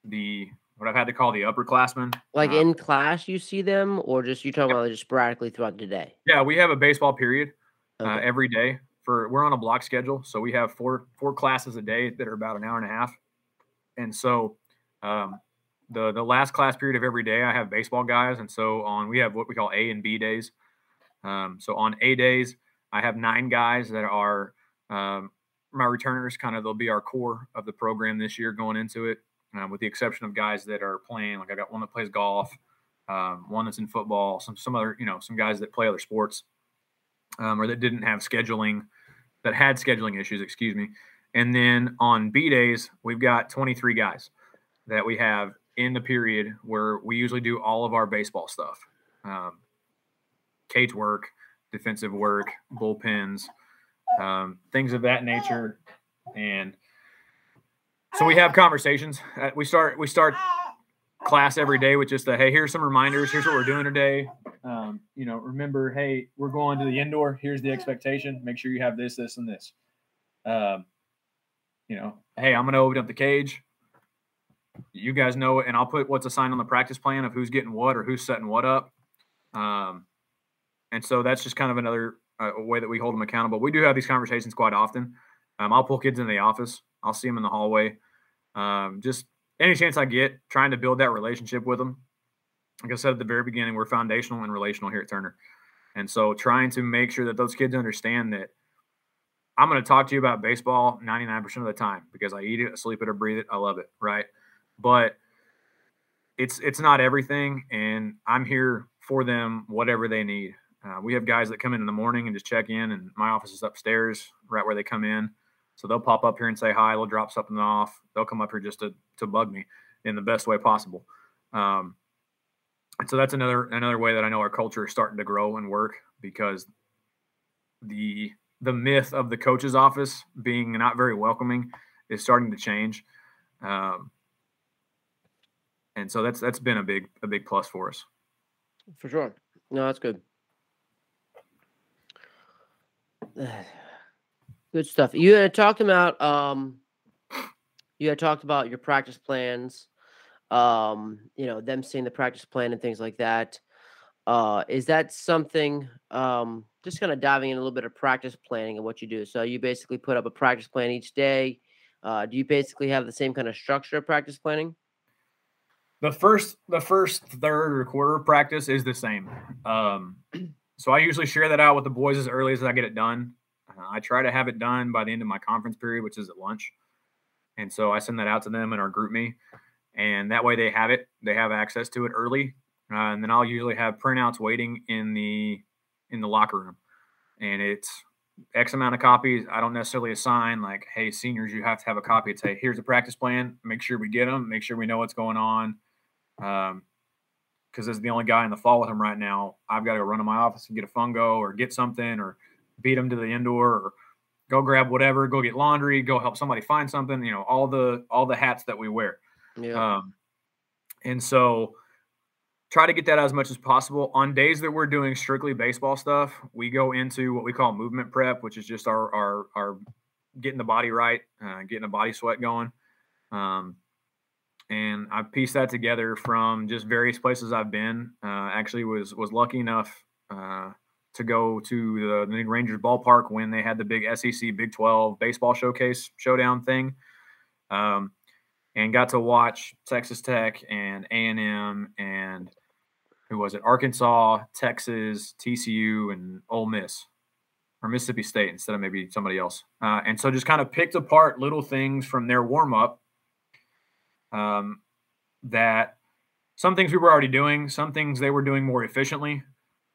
the what I've had to call the upperclassmen. Like uh, in class, you see them, or just you talking about just sporadically throughout the day? Yeah, we have a baseball period uh, okay. uh, every day. For we're on a block schedule, so we have four four classes a day that are about an hour and a half, and so um, the the last class period of every day, I have baseball guys, and so on we have what we call A and B days. Um, so on A days, I have nine guys that are um, my returners. Kind of they'll be our core of the program this year going into it, um, with the exception of guys that are playing. Like I got one that plays golf, um, one that's in football, some some other you know some guys that play other sports, um, or that didn't have scheduling, that had scheduling issues. Excuse me. And then on B days, we've got 23 guys that we have in the period where we usually do all of our baseball stuff um, cage work, defensive work, bullpens, um, things of that nature. And so we have conversations. Uh, we start we start class every day with just a hey, here's some reminders. Here's what we're doing today. Um, you know, remember, hey, we're going to the indoor. Here's the expectation. Make sure you have this, this, and this. Um, you know, hey, I'm going to open up the cage you guys know it, and I'll put what's assigned on the practice plan of who's getting what or who's setting what up. Um, and so that's just kind of another uh, way that we hold them accountable. We do have these conversations quite often. Um, I'll pull kids in the office. I'll see them in the hallway. Um, just any chance I get, trying to build that relationship with them. Like I said at the very beginning, we're foundational and relational here at Turner. And so trying to make sure that those kids understand that I'm going to talk to you about baseball 99% of the time because I eat it, I sleep it, or breathe it. I love it. Right but it's it's not everything, and I'm here for them whatever they need. Uh, we have guys that come in in the morning and just check in, and my office is upstairs, right where they come in. So they'll pop up here and say hi. They'll drop something off. They'll come up here just to to bug me in the best way possible. Um, and so that's another another way that I know our culture is starting to grow and work because the the myth of the coach's office being not very welcoming is starting to change. Um, and so that's that's been a big a big plus for us. For sure. No, that's good. Good stuff. You had talked about um you had talked about your practice plans, um, you know, them seeing the practice plan and things like that. Uh is that something um just kind of diving in a little bit of practice planning and what you do. So you basically put up a practice plan each day. Uh, do you basically have the same kind of structure of practice planning? The first the first third or quarter practice is the same. Um, so I usually share that out with the boys as early as I get it done. Uh, I try to have it done by the end of my conference period, which is at lunch. And so I send that out to them in our GroupMe, and that way they have it. They have access to it early, uh, and then I'll usually have printouts waiting in the in the locker room. And it's X amount of copies. I don't necessarily assign like, hey, seniors, you have to have a copy. It's say, here's a practice plan. Make sure we get them. Make sure we know what's going on. Um, because as the only guy in the fall with him right now, I've got to go run to my office and get a fungo or get something or beat him to the indoor or go grab whatever, go get laundry, go help somebody find something. You know, all the all the hats that we wear. Yeah. Um, and so try to get that as much as possible. On days that we're doing strictly baseball stuff, we go into what we call movement prep, which is just our our, our getting the body right, uh, getting the body sweat going. Um, and I pieced that together from just various places I've been. Uh, actually, was was lucky enough uh, to go to the, the Rangers ballpark when they had the big SEC Big 12 baseball showcase showdown thing. Um, and got to watch Texas Tech and A and M and who was it? Arkansas, Texas, TCU, and Ole Miss or Mississippi State instead of maybe somebody else. Uh, and so just kind of picked apart little things from their warm up um, that some things we were already doing, some things they were doing more efficiently,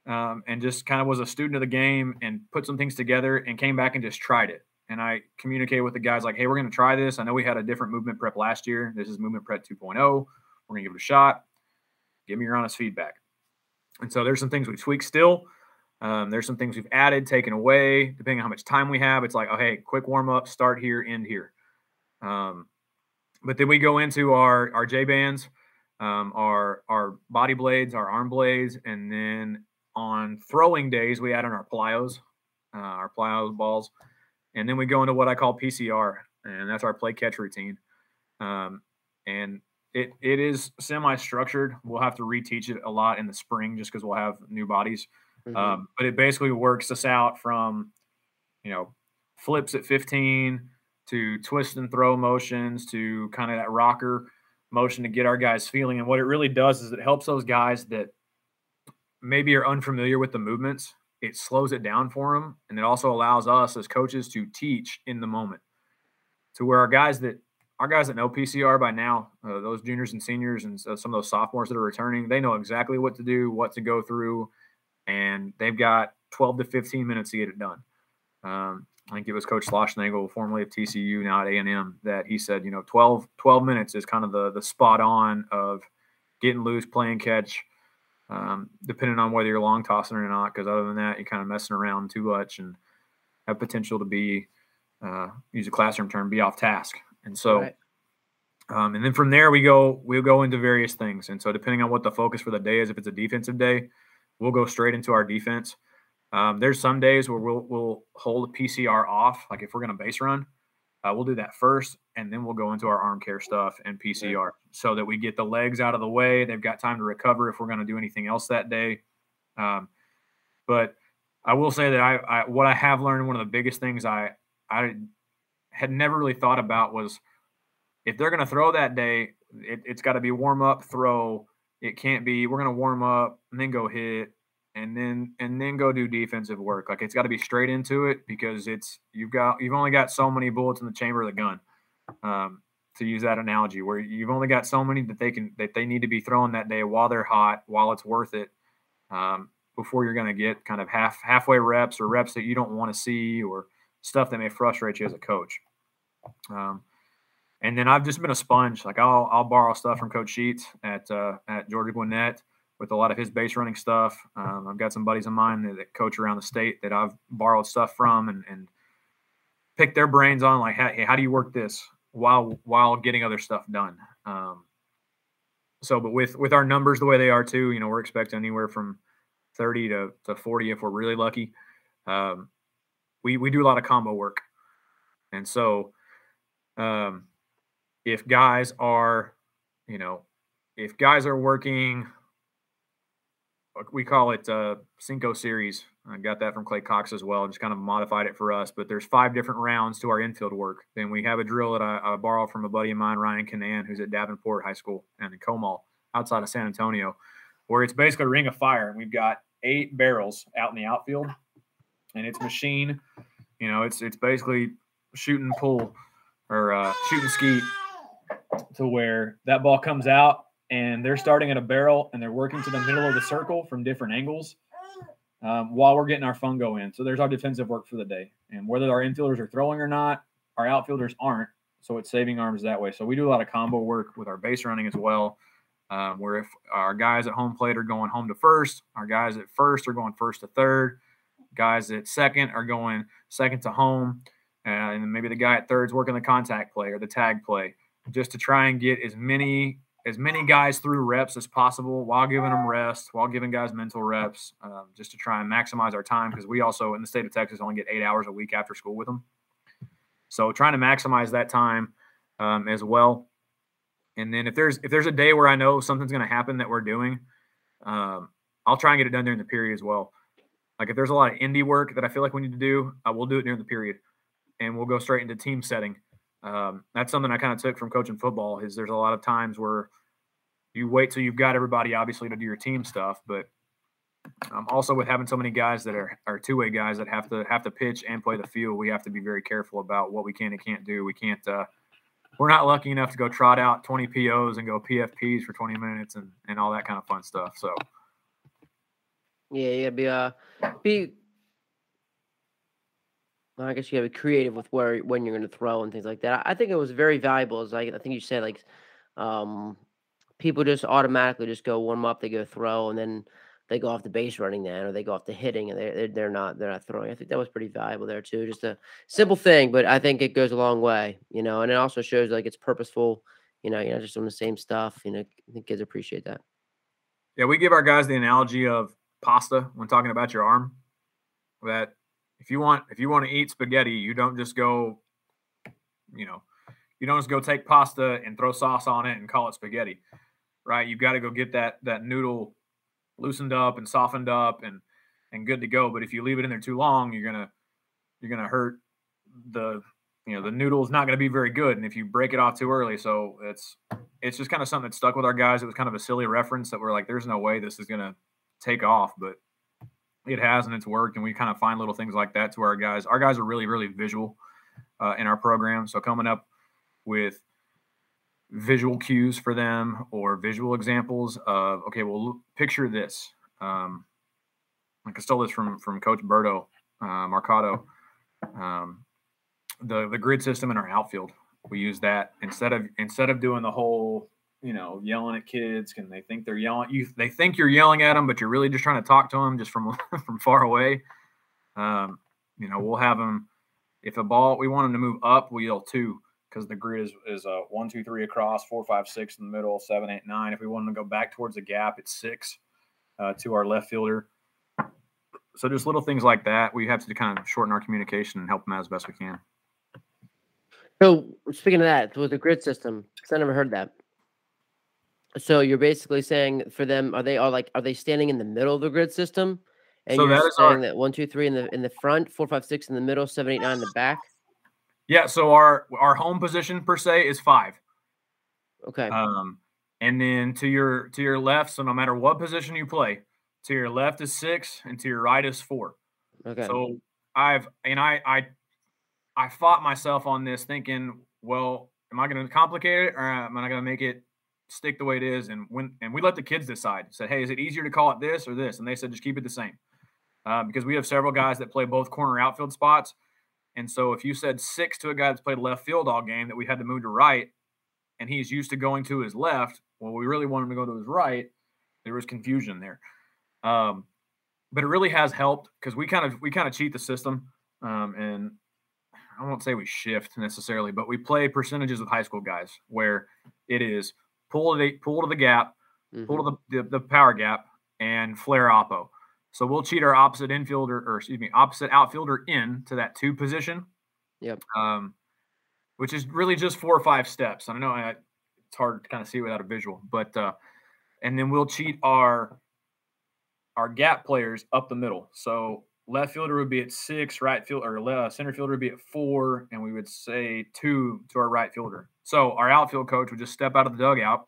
um, and just kind of was a student of the game and put some things together and came back and just tried it and I communicated with the guys like, hey, we're going to try this. I know we had a different movement prep last year. This is movement prep 2.0. We're going to give it a shot. Give me your honest feedback. And so there's some things we tweak still. Um, there's some things we've added, taken away, depending on how much time we have. It's like, oh, hey, quick warm up, start here, end here. Um, but then we go into our our J bands, um, our our body blades, our arm blades, and then on throwing days we add on our plyos, uh, our plyos balls. And then we go into what I call PCR, and that's our play catch routine. Um, and it it is semi structured. We'll have to reteach it a lot in the spring just because we'll have new bodies. Mm-hmm. Um, but it basically works us out from, you know, flips at 15 to twist and throw motions to kind of that rocker motion to get our guys feeling. And what it really does is it helps those guys that maybe are unfamiliar with the movements it slows it down for them and it also allows us as coaches to teach in the moment to where our guys that our guys that know pcr by now uh, those juniors and seniors and uh, some of those sophomores that are returning they know exactly what to do what to go through and they've got 12 to 15 minutes to get it done um, i think it was coach Schlossnagle, formerly of tcu now at a&m that he said you know 12 12 minutes is kind of the the spot on of getting loose playing catch um, depending on whether you're long tossing or not. Because other than that, you're kind of messing around too much and have potential to be, uh, use a classroom term, be off task. And so, right. um, and then from there we go, we'll go into various things. And so, depending on what the focus for the day is, if it's a defensive day, we'll go straight into our defense. Um, there's some days where we'll we'll hold a PCR off, like if we're going to base run, uh, we'll do that first, and then we'll go into our arm care stuff and PCR so that we get the legs out of the way. They've got time to recover if we're going to do anything else that day. Um, but I will say that I, I, what I have learned one of the biggest things I I had never really thought about was if they're going to throw that day, it, it's got to be warm up, throw. It can't be we're going to warm up and then go hit and then and then go do defensive work. Like it's got to be straight into it because it's you've got you've only got so many bullets in the chamber of the gun. Um, to use that analogy, where you've only got so many that they can that they need to be throwing that day while they're hot, while it's worth it, um, before you're going to get kind of half halfway reps or reps that you don't want to see or stuff that may frustrate you as a coach. Um, and then I've just been a sponge. Like I'll I'll borrow stuff from Coach Sheets at uh, at Georgia Gwinnett with a lot of his base running stuff. Um, I've got some buddies of mine that, that, coach around the state that I've borrowed stuff from and, and picked their brains on like, hey, how do you work this while while getting other stuff done? Um, so, but with with our numbers the way they are too, you know, we're expecting anywhere from 30 to, to 40 if we're really lucky. Um, we we do a lot of combo work, and so um, if guys are, you know, if guys are working we call it uh, Cinco series. I got that from Clay Cox as well. Just kind of modified it for us. But there's five different rounds to our infield work. Then we have a drill that I, I borrowed from a buddy of mine, Ryan Canan, who's at Davenport High School and in Comal outside of San Antonio, where it's basically a ring of fire. And we've got eight barrels out in the outfield, and it's machine. You know, it's it's basically shooting pull or uh, shoot and ski to where that ball comes out and they're starting at a barrel and they're working to the middle of the circle from different angles. um, while we're getting our fungo in. So there's our defensive work for the day. And whether our infielders are throwing or not, our outfielders aren't. So it's saving arms that way. So we do a lot of combo work with our base running as well. Um, where if our guys at home plate are going home to first, our guys at first are going first to third, guys at second are going second to home, and then maybe the guy at third's working the contact play or the tag play, just to try and get as many as many guys through reps as possible while giving them rest, while giving guys mental reps, um, just to try and maximize our time because we also in the state of Texas only get eight hours a week after school with them. So trying to maximize that time um, as well. And then if there's if there's a day where I know something's going to happen that we're doing, um, I'll try and get it done during the period as well. Like if there's a lot of indie work that I feel like we need to do, I will do it during the period, and we'll go straight into team setting. Um, that's something I kind of took from coaching football. Is there's a lot of times where you wait till you've got everybody obviously to do your team stuff, but um, also with having so many guys that are, are two way guys that have to have to pitch and play the field, we have to be very careful about what we can and can't do. We can't. Uh, we're not lucky enough to go trot out 20 POs and go PFPs for 20 minutes and, and all that kind of fun stuff. So, yeah, gotta be uh be. I guess you gotta be creative with where when you're gonna throw and things like that. I think it was very valuable. As like I think you said, like um, people just automatically just go warm up, they go throw, and then they go off the base running then, or they go off the hitting, and they're they're not they're not throwing. I think that was pretty valuable there too. Just a simple thing, but I think it goes a long way, you know. And it also shows like it's purposeful. You know, you're not just doing the same stuff. You know, I think kids appreciate that. Yeah, we give our guys the analogy of pasta when talking about your arm. That if you want if you want to eat spaghetti, you don't just go, you know, you don't just go take pasta and throw sauce on it and call it spaghetti, right? You've got to go get that that noodle loosened up and softened up and and good to go. But if you leave it in there too long, you're gonna you're gonna hurt the you know the noodle is not going to be very good and if you break it off too early so it's it's just kind of something that stuck with our guys it was kind of a silly reference that we're like there's no way this is going to take off but it has and it's worked and we kind of find little things like that to our guys. Our guys are really really visual uh, in our program so coming up with visual cues for them or visual examples of okay well picture this um, like i stole this from from coach berto uh, um, the the grid system in our outfield we use that instead of instead of doing the whole you know yelling at kids can they think they're yelling you they think you're yelling at them but you're really just trying to talk to them just from from far away um, you know we'll have them if a ball we want them to move up we yell two because the grid is is uh, one, two, three across, four, five, six in the middle, seven, eight, nine. If we want them to go back towards the gap, it's six uh, to our left fielder. So just little things like that. We have to kind of shorten our communication and help them out as best we can. So speaking of that, with the grid system, I never heard that. So you're basically saying for them, are they all like are they standing in the middle of the grid system? And so you're that saying our, that one, two, three in the in the front, four, five, six in the middle, seven, eight, nine in the back. Yeah, so our our home position per se is five. Okay. Um, and then to your to your left, so no matter what position you play, to your left is six, and to your right is four. Okay. So I've and I I I fought myself on this, thinking, well, am I going to complicate it or am I going to make it stick the way it is? And when and we let the kids decide. Said, hey, is it easier to call it this or this? And they said, just keep it the same, uh, because we have several guys that play both corner outfield spots. And so if you said six to a guy that's played left field all game that we had to move to right, and he's used to going to his left, well, we really want him to go to his right. There was confusion there. Um, but it really has helped because we kind of we kind of cheat the system, um, and I won't say we shift necessarily, but we play percentages with high school guys where it is pull to the pull to the gap, mm-hmm. pull to the, the, the power gap, and flare oppo. So we'll cheat our opposite infielder, or excuse me, opposite outfielder in to that two position. Yep. Um, which is really just four or five steps. I don't know I, it's hard to kind of see without a visual, but uh, and then we'll cheat our our gap players up the middle. So left fielder would be at six, right field or left, center fielder would be at four, and we would say two to our right fielder. So our outfield coach would just step out of the dugout,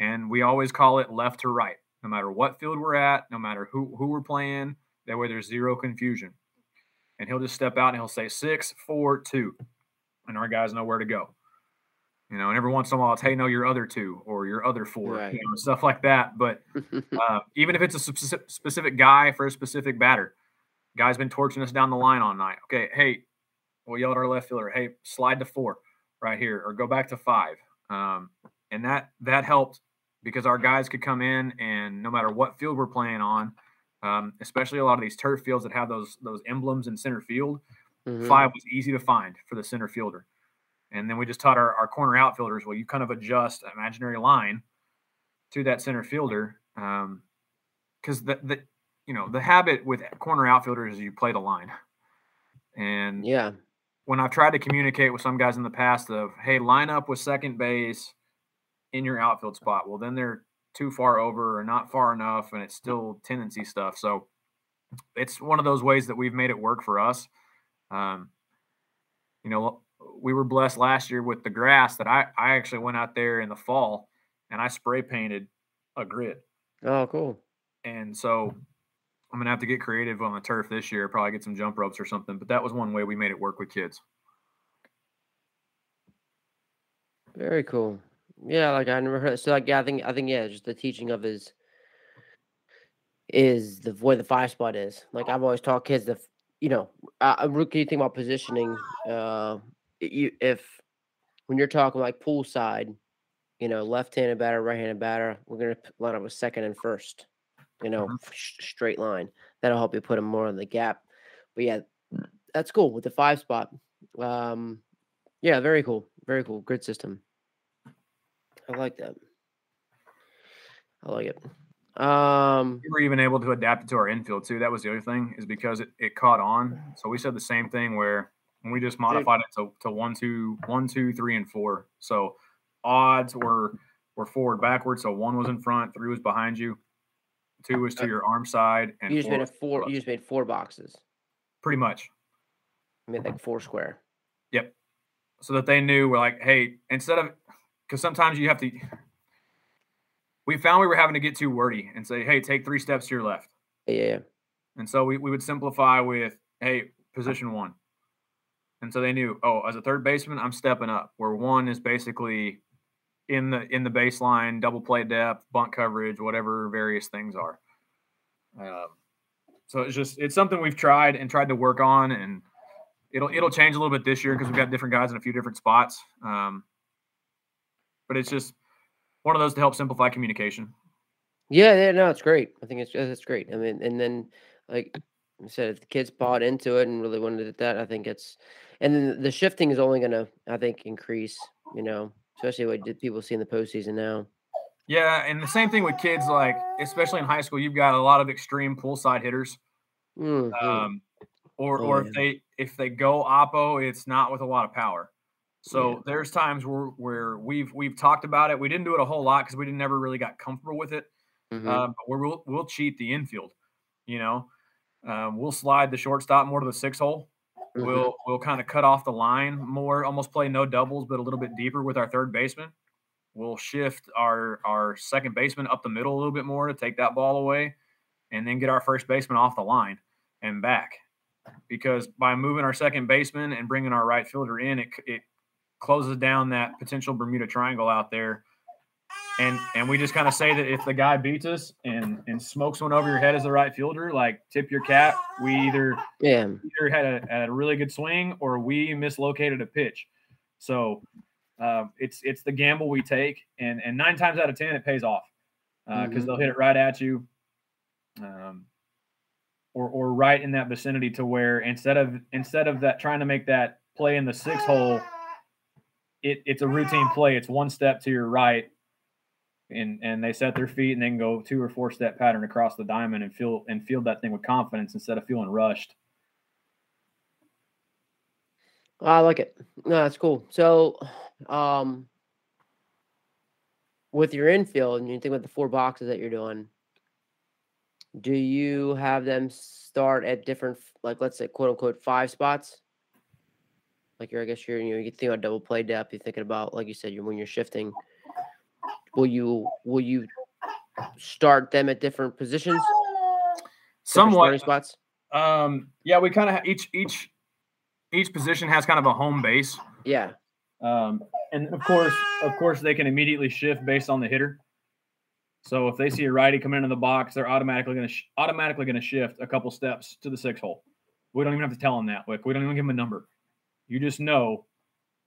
and we always call it left to right no matter what field we're at, no matter who, who we're playing. That way there's zero confusion. And he'll just step out and he'll say six, four, two. And our guys know where to go. You know, and every once in a while it's hey, no, your other two or your other four, Right. you know, stuff like that. But uh, even if it's a specific guy for a specific batter, guy's been torching us down the line all night. Okay, hey, we'll yell at our left fielder, hey, slide to four right here, or go back to five. Um, and that that helped because our guys could come in and no matter what field we're playing on, um, especially a lot of these turf fields that have those those emblems in center field, Mhm. five was easy to find for the center fielder. And then we just taught our, our corner outfielders, well, you kind of adjust an imaginary line to that center fielder. Um, because the, the you know the habit with corner outfielders is you play the line. And Yeah. when I've tried to communicate with some guys in the past of, hey, line up with second base in your outfield spot. Well, then they're too far over or not far enough, and it's still tendency stuff. So it's one of those ways that we've made it work for us. Um, you know, we were blessed last year with the grass that I, I actually went out there in the fall and I spray painted a grid. Oh, cool. And so I'm gonna have to get creative on the turf this year, probably get some jump ropes or something. But that was one way we made it work with kids. Very cool. Yeah, like I never heard. So like, yeah, I think I think yeah, just the teaching of his is the where the five spot is. Like I've always taught kids that you know, uh, uh, rookie thing about positioning. Uh, you if when you're talking like pool side, you know, left-handed batter, right-handed batter, we're gonna line up with second and first. You know, Mhm. sh- straight line. That'll help you put them more in the gap. But yeah, that's cool with the five spot. Um, yeah, very cool, very cool, good system. I like that. I like it. Um, We were even able to adapt it to our infield too. That was the other thing, is because it, it caught on. So we said the same thing where we just modified it to, to one, two, one, two, three, and four. So odds were were forward backwards. So one was in front, three was behind you, two was to uh, your arm side, and you just four made a four. You just made four boxes. pretty much. You made like four square. Yep. So that they knew we're like, hey, instead of because sometimes you have to we found we were having to get too wordy and say, hey, take three steps to your left. Yeah. And so we, we would simplify with, hey, position one. And so they knew, oh, as a third baseman, I'm stepping up. Where one is basically in the in the baseline, double play depth, bunt coverage, whatever various things are. Um, so it's just it's something we've tried and tried to work on, and it'll it'll change a little bit this year because we've got different guys in a few different spots. Um, but it's just one of those to help simplify communication. Yeah, yeah, no, it's great. I think it's it's great. I mean, and then like I said, if the kids bought into it and really wanted that I think it's, and then the shifting is only gonna, I think, increase. You know, especially what did people see in the postseason now. Yeah, and the same thing with kids, like especially in high school, you've got a lot of extreme pull side hitters. Mhm. Um, or Oh, or yeah. if they if they go oppo, it's not with a lot of power. So Yeah. there's times where where we've we've talked about it. We didn't do it a whole lot because we didn't never really got comfortable with it. Mhm. Uh, but we'll we'll cheat the infield. You know, um, we'll slide the shortstop more to the six hole. Mhm. We'll we'll kind of cut off the line more, almost play no doubles, but a little bit deeper with our third baseman. We'll shift our our second baseman up the middle a little bit more to take that ball away, and then get our first baseman off the line and back. Because by moving our second baseman and bringing our right fielder in, it it closes down that potential Bermuda Triangle out there. And and we just kind of say that if the guy beats us and and smokes one over your head as the right fielder, like tip your cap. We either yeah, either had a, had a really good swing or we mislocated a pitch. So um, it's it's the gamble we take, and and nine times out of ten it pays off because Mhm. they'll hit it right at you, um, or or right in that vicinity to where instead of instead of that trying to make that play in the six hole, it it's a routine play. It's one step to your right. And, and they set their feet and then go two or four step pattern across the diamond and feel and field that thing with confidence instead of feeling rushed. I like it. No, that's cool. So, um, with your infield, and you think about the four boxes that you're doing, do you have them start at different, like let's say, quote unquote, five spots? Like you're, I guess you're, you know, you think about double play depth. You're thinking about, like you said, you when you're shifting. Will you will you start them at different positions, Somewhat spots? Um, yeah, we kind of each each each position has kind of a home base. Yeah. Um, and of course, of course, they can immediately shift based on the hitter. So if they see a righty come into the box, they're automatically going to sh- automatically going to shift a couple steps to the six hole. We don't even have to tell them that. Like we don't even give them a number. You just know,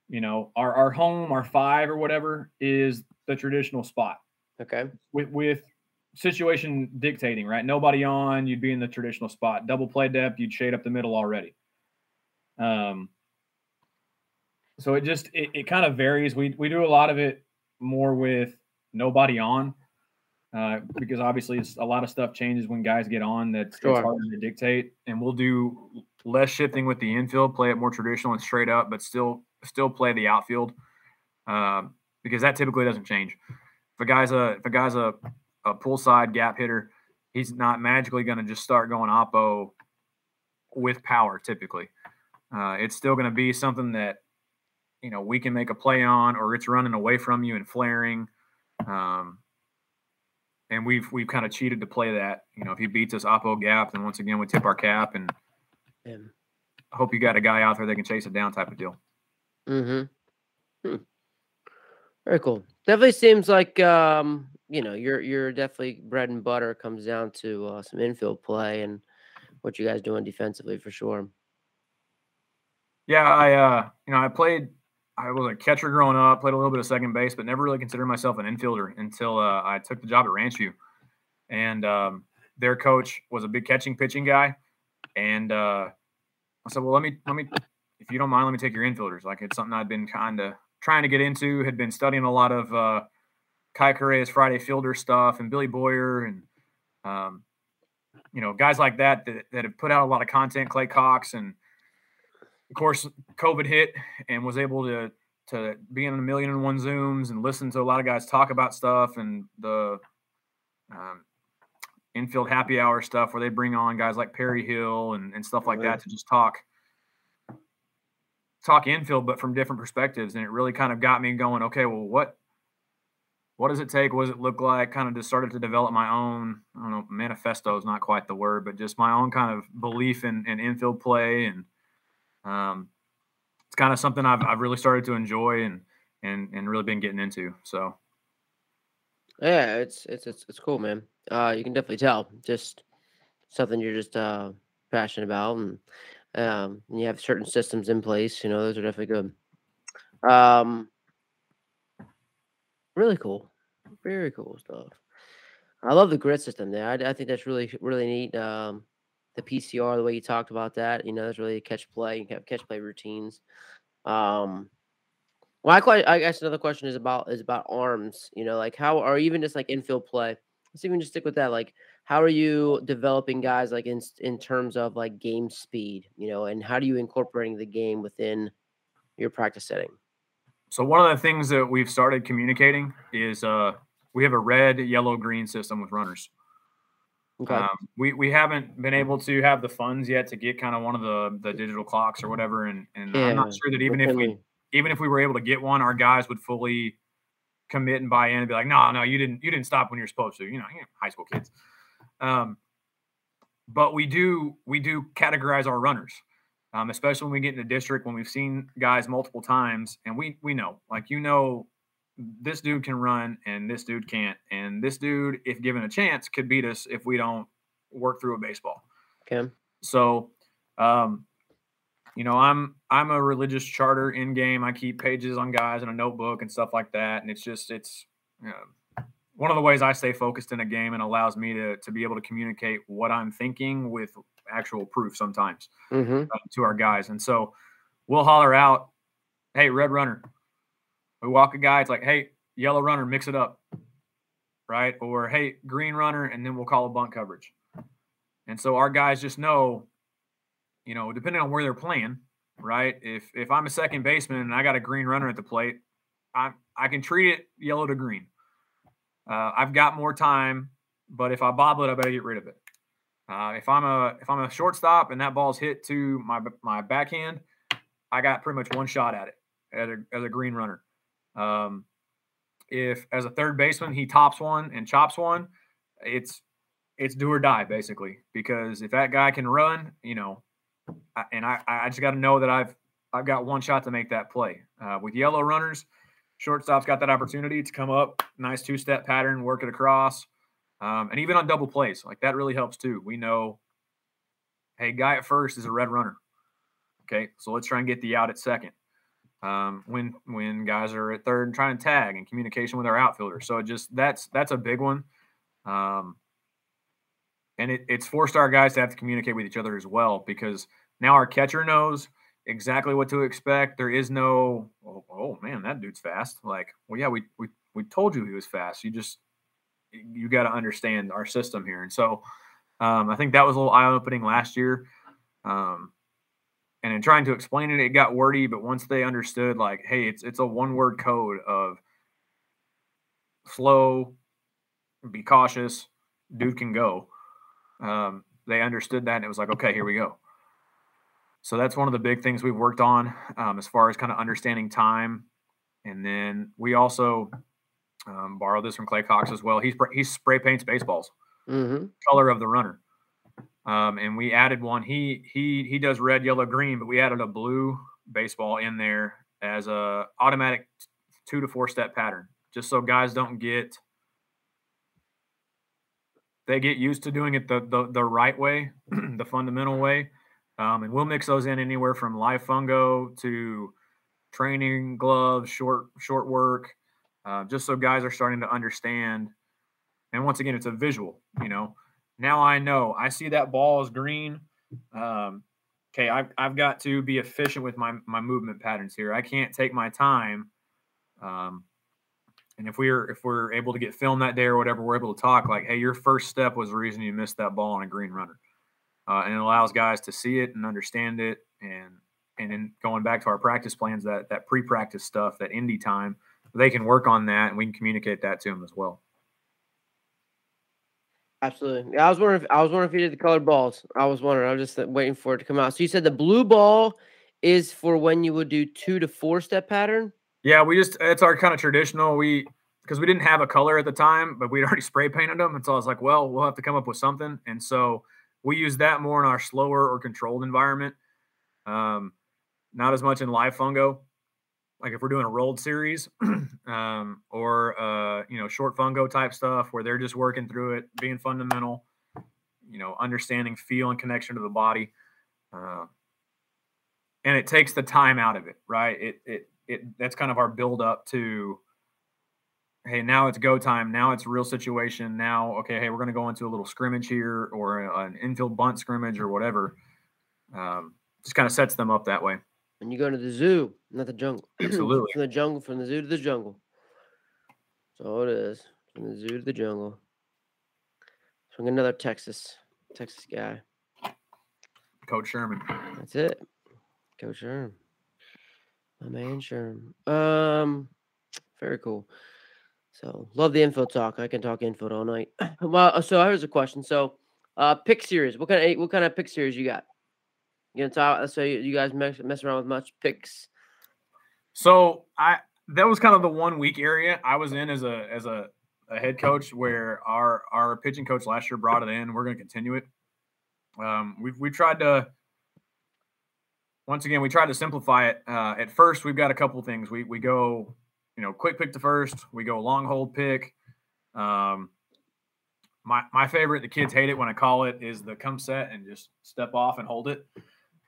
you know, our our home, our five or whatever is the traditional spot. Okay. With with situation dictating, right? Nobody on, you'd be in the traditional spot. Double play depth, you'd shade up the middle already. Um, so it just it, it kind of varies. We we do a lot of it more with nobody on. Uh, because obviously it's a lot of stuff changes when guys get on that's sure. it's harder to dictate. And we'll do less shifting with the infield, play it more traditional and straight up, but still still play the outfield uh, because that typically doesn't change. If a guy's a if a guy's a, a pull side gap hitter, he's not magically going to just start going oppo with power. Typically, uh, it's still going to be something that you know we can make a play on, or it's running away from you and flaring. Um, and we've we've kind of cheated to play that. You know, if he beats us oppo gap, then once again we tip our cap and yeah. hope you got a guy out there that can chase it down type of deal. Mm-hmm. Hmm. Very cool. Definitely seems like um, you know, you're definitely bread and butter comes down to uh, some infield play and what you guys doing defensively for sure. Yeah, I uh, you know, I played I was a catcher growing up, played a little bit of second base, but never really considered myself an infielder until uh, I took the job at Ranchview. And um, their coach was a big catching pitching guy. And uh, I said, well, let me, let me, if you don't mind, let me take your infielders. Like it's something I'd been kind of trying to get into, had been studying a lot of uh, Kai Correa's Friday Fielder stuff and Billy Boyer and, um, you know, guys like that, that that have put out a lot of content, Clay Cox. And of course, COVID hit and was able to to be in a million and one Zooms and listen to a lot of guys talk about stuff and the um, infield happy hour stuff where they bring on guys like Perry Hill and, and stuff like that to just talk talk infield, but from different perspectives. And it really kind of got me going, okay, well, what what does it take? What does it look like? Kind of just started to develop my own, I don't know, manifesto is not quite the word, but just my own kind of belief in, in infield play and um, it's kind of something I've, I've really started to enjoy and, and, and really been getting into. So. Yeah, it's, it's, it's, it's cool, man. Uh, you can definitely tell just something you're just, uh, passionate about and, um, and you have certain systems in place, you know, those are definitely good. Um, really cool. Very cool stuff. I love the grid system there. I, I think that's really, really neat. Um, the PCR, the way you talked about that. You know, that's really a catch play. You have catch play routines. Um, well, I I guess another question is about is about arms. You know, like how or even just like infield play. Let's even just stick with that. Like, how are you developing guys like in in terms of like game speed? You know, and how do you incorporating the game within your practice setting? So one of the things that we've started communicating is uh, we have a red, yellow, green system with runners. Okay. Um, we we haven't been able to have the funds yet to get kind of one of the the digital clocks or whatever, and and yeah, I'm not sure that even if we even if we were able to get one, our guys would fully commit and buy in and be like, no, no, you didn't you didn't stop when you're supposed to, you know, high school kids. Um, but we do we do categorize our runners, um, especially when we get in the district when we've seen guys multiple times, and we we know like you know this dude can run and this dude can't. And this dude, if given a chance, could beat us if we don't work through a baseball. Okay. So, um, you know, I'm I'm a religious charter in game. I keep pages on guys in a notebook and stuff like that. And it's just it's you know, one of the ways I stay focused in a game and allows me to to be able to communicate what I'm thinking with actual proof sometimes mm-hmm. uh, to our guys. And so we'll holler out, "Hey, red runner, we walk a guy, it's like, hey, yellow runner, mix it up, right? Or hey, green runner, and then we'll call a bunt coverage. And so our guys just know, you know, depending on where they're playing, right? If if I'm a second baseman and I got a green runner at the plate, I I can treat it yellow to green. Uh, I've got more time, but if I bobble it, I better get rid of it. Uh, if I'm a if I'm a shortstop and that ball's hit to my my backhand, I got pretty much one shot at it as a, as a green runner. Um, if as a third baseman he tops one and chops one, it's it's do or die basically because if that guy can run, you know, and I I just got to know that I've I've got one shot to make that play. Uh, with yellow runners, shortstop's got that opportunity to come up, nice two step pattern, work it across, um, and even on double plays, like that really helps too. We know, hey, guy at first is a red runner. Okay, so let's try and get the out at second. Um, when when guys are at third and trying to tag and communication with our outfielder. So it just that's that's a big one. Um, and it, it's forced our guys to have to communicate with each other as well because now our catcher knows exactly what to expect. There is no, oh, oh man, that dude's fast. Like, well, yeah, we we we told you he was fast. You just you got to understand our system here. And so um, I think that was a little eye opening last year. Um, and in trying to explain it, it got wordy. But once they understood, like, hey, it's it's a one word code of slow, be cautious, dude can go. Um, they understood that, and it was like, okay, here we go. So that's one of the big things we've worked on um, as far as kind of understanding time. And then we also um, borrow this from Clay Cox as well. He's he spray paints baseballs, Mm-hmm. color of the runner. Um, and we added one. He he he does red, yellow, green, but we added a blue baseball in there as a automatic two to four step pattern, just so guys don't get they get used to doing it the the, the right way, the fundamental way. Um, and we'll mix those in anywhere from live fungo to training gloves, short short work, uh, just so guys are starting to understand. And once again, it's a visual. You know, now I know I see that ball is green. Um, okay, I've, I've got to be efficient with my my movement patterns here. I can't take my time. Um, and if we're if we're able to get film that day or whatever, we're able to talk like, hey, your first step was the reason you missed that ball on a green runner, uh, and it allows guys to see it and understand it, and and then going back to our practice plans, that that pre-practice stuff, that indie time, they can work on that, and we can communicate that to them as well. Absolutely. Yeah, I was wondering. If, I was wondering if you did the colored balls. I was wondering. I was just uh, waiting for it to come out. So you said the blue ball is for when you would do two to four step pattern. Yeah, we just it's our kind of traditional. We because we didn't have a color at the time, but we'd already spray painted them, and so I was like, well, we'll have to come up with something, and so we use that more in our slower or controlled environment. Um, not as much in live fungo. Like if we're doing a rolled series, um, or uh, you know, short fungo type stuff where they're just working through it, being fundamental, you know, understanding feel and connection to the body. Uh, and it takes the time out of it, right? It it it that's kind of our build up to hey, now it's go time. Now it's real situation. Now, okay, hey, we're going to go into a little scrimmage here or an infield bunt scrimmage or whatever. Um, just kind of sets them up that way. And you go to the zoo, not the jungle. Absolutely. from the jungle, from the zoo to the jungle. That's all it is. From the zoo to the jungle. So another Texas, Texas guy. Coach Sherman. That's it. Coach Sherman. My man Sherman. Um, very cool. So love the info talk. I can talk info all night. well, so here's a question. So, uh, pick series. What kind of what kind of pick series you got? You gonna talk? So you, guys mess, mess around with much picks? So I that was kind of the one week area I was in as a as a, a head coach where our our pitching coach last year brought it in. We're to continue it. Um, we've we tried to once again we tried to simplify it. Uh, at first, we've got a couple things. We we go you know quick pick to first. We go long hold pick. Um, my my favorite, the kids hate it when I call it, is the come set and just step off and hold it.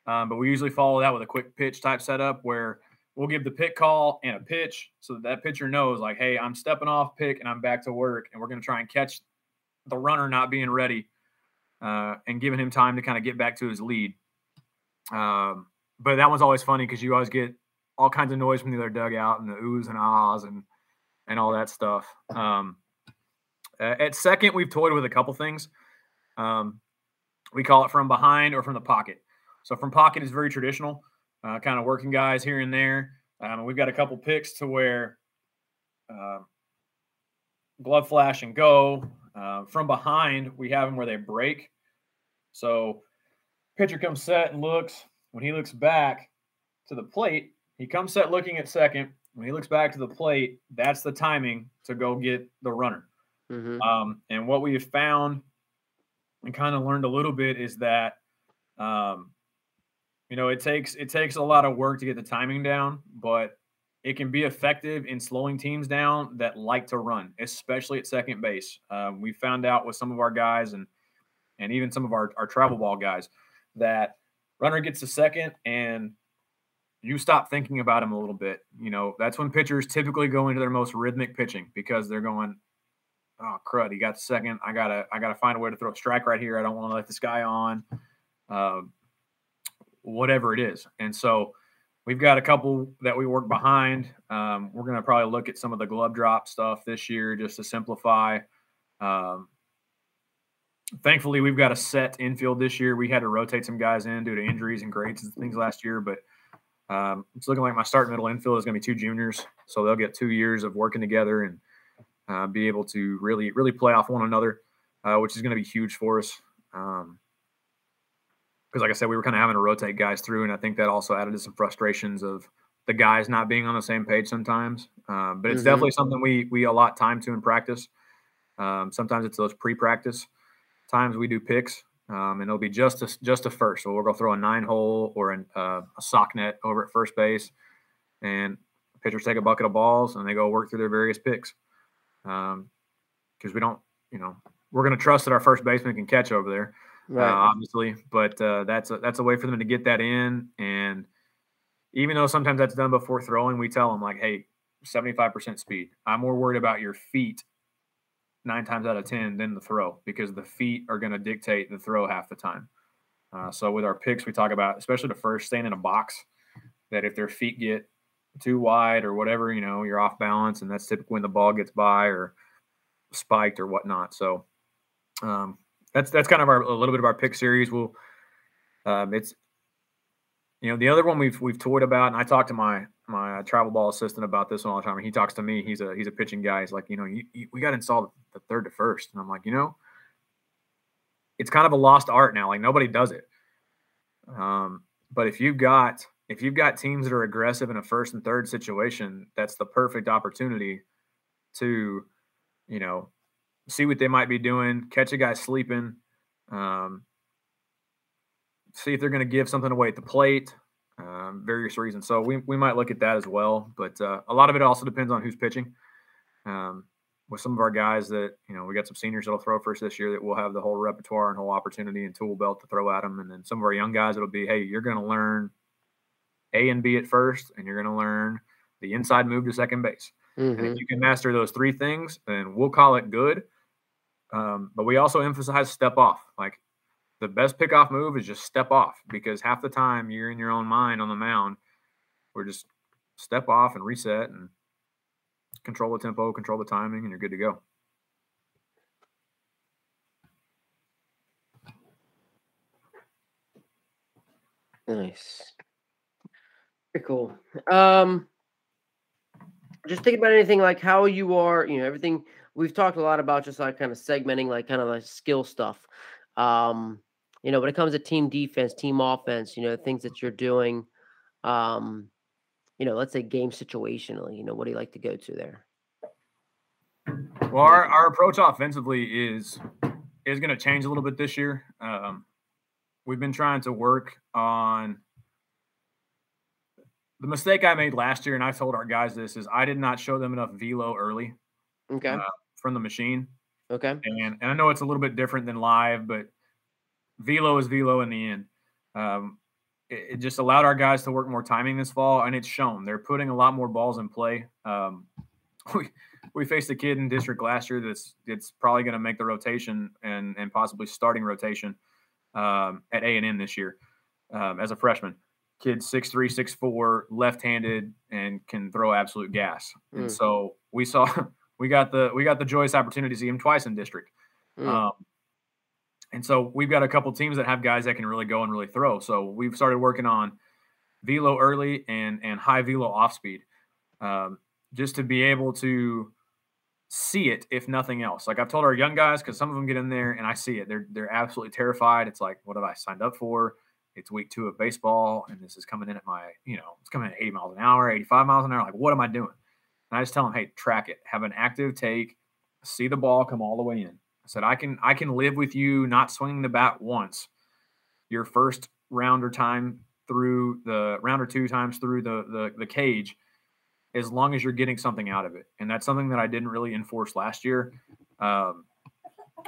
Um, but we usually follow that with a quick pitch type setup where we'll give the pick call and a pitch so that, that pitcher knows like, hey, I'm stepping off pick and I'm back to work, and we're going to try and catch the runner not being ready uh, and giving him time to kind of get back to his lead. Um, but that one's always funny because you always get all kinds of noise from the other dugout and the oohs and ahs and and all that stuff. Um, at second, we've toyed with a couple things. Um, we call it from behind or from the pocket. So from pocket is very traditional, uh, kind of working guys here and there. Um, we've got a couple picks to where uh, glove flash and go. Uh, from behind, we have them where they break. So pitcher comes set and looks. When he looks back to the plate, he comes set looking at second. When he looks back to the plate, that's the timing to go get the runner. Mm-hmm. Um, and what we have found and kind of learned a little bit is that um, you know, it takes it takes a lot of work to get the timing down, but it can be effective in slowing teams down that like to run, especially at second base. Um, we found out with some of our guys and and even some of our, our travel ball guys that runner gets to second and you stop thinking about him a little bit. You know, that's when pitchers typically go into their most rhythmic pitching because they're going, oh crud, he got second. I gotta I gotta find a way to throw a strike right here. I don't want to let this guy on. Uh, whatever it is. And so we've got a couple that we work behind. Um, we're to probably look at some of the glove drop stuff this year just to simplify. Um, thankfully, we've got a set infield this year. We had to rotate some guys in due to injuries and grades and things last year, but um, it's looking like my start middle infield is going to be two juniors, so they'll get two years of working together and uh, be able to really, really play off one another, uh, which is going to be huge for us. Um, because like I said, we were kind of having to rotate guys through, and I think that also added to some frustrations of the guys not being on the same page sometimes. Um, but it's mm-hmm. definitely something we we allot time to in practice. Um, sometimes it's those pre-practice times we do picks, um, and it'll be just a, just a first. So we're gonna throw a nine hole or an, uh, a sock net over at first base, and pitchers take a bucket of balls and they go work through their various picks. Because um, we don't, you know, we're going to trust that our first baseman can catch over there right. uh, obviously. But uh, that's a, that's a way for them to get that in. And even though sometimes that's done before throwing, we tell them like, hey, 75% speed. I'm more worried about your feet nine times out of 10 than the throw because the feet are going to dictate the throw half the time. Uh, so with our picks, we talk about, especially the first, staying in a box, that if their feet get too wide or whatever, you know, you're off balance, and that's typically when the ball gets by or spiked or whatnot. So um, that's that's kind of our a little bit of our pick series. We'll um, it's you know the other one we've we've toyed about, and I talked to my my travel ball assistant about this one all the time. And he talks to me. He's a he's a pitching guy. He's like, you know, you, you, we got to install the third to first, and I'm like, you know, it's kind of a lost art now. Like nobody does it. Um, but if you've got if you've got teams that are aggressive in a first and third situation, that's the perfect opportunity to, you know, see what they might be doing, catch a guy sleeping, um, see if they're going to give something away at the plate, um, various reasons. So we, we might look at that as well. But uh, a lot of it also depends on who's pitching. Um, with some of our guys that, you know, we got some seniors that'll throw first this year that will have the whole repertoire and whole opportunity and tool belt to throw at them. And then some of our young guys, it'll be, hey, you're going to learn A and B at first, and you're going to learn the inside move to second base. Mm-hmm. And if mm-hmm. you can master those three things, then we'll call it good. Um, but we also emphasize step off. Like the best pickoff move is just step off because half the time you're in your own mind on the mound. We're just step off and reset and control the tempo, control the timing, and you're good to go. Nice. Very cool. Um, just think about anything like how you are, you know, everything we've talked a lot about just like kind of segmenting like kind of like skill stuff. Um, you know, when it comes to team defense, team offense, you know, things that you're doing, um, you know, let's say game situationally, you know, what do you like to go to there? Well, our, our approach offensively is is going to change a little bit this year. Um, we've been trying to work on the mistake I made last year, and I told our guys this is I did not show them enough velo early. Okay. Uh, from the machine. Okay. And, and I know it's a little bit different than live, but velo is velo in the end. Um, it, it, just allowed our guys to work more timing this fall, and it's shown. They're putting a lot more balls in play. Um, we we faced a kid in district last year that's it's probably going to make the rotation and and possibly starting rotation um, at A and M this year um, as a freshman. Kid six three, six four, left handed, and can throw absolute gas. Mm. And so we saw we got the we got the joyous opportunity to see him twice in district. Mm. And so we've got a couple teams that have guys that can really go and really throw. So we've started working on velo early and and high velo off speed, um, just to be able to see it if nothing else. Like I've told our young guys because some of them get in there and I see it. They're they're absolutely terrified. It's like what have I signed up for? It's week two of baseball and this is coming in at my you know it's coming at 80 miles an hour, 85 miles an hour. Like what am I doing? And I just tell them, hey, track it, have an active take, see the ball come all the way in. I said, I can I can live with you not swinging the bat once. Your first round or time through the round or two times through the, the the cage, as long as you're getting something out of it. And that's something that I didn't really enforce last year. Um,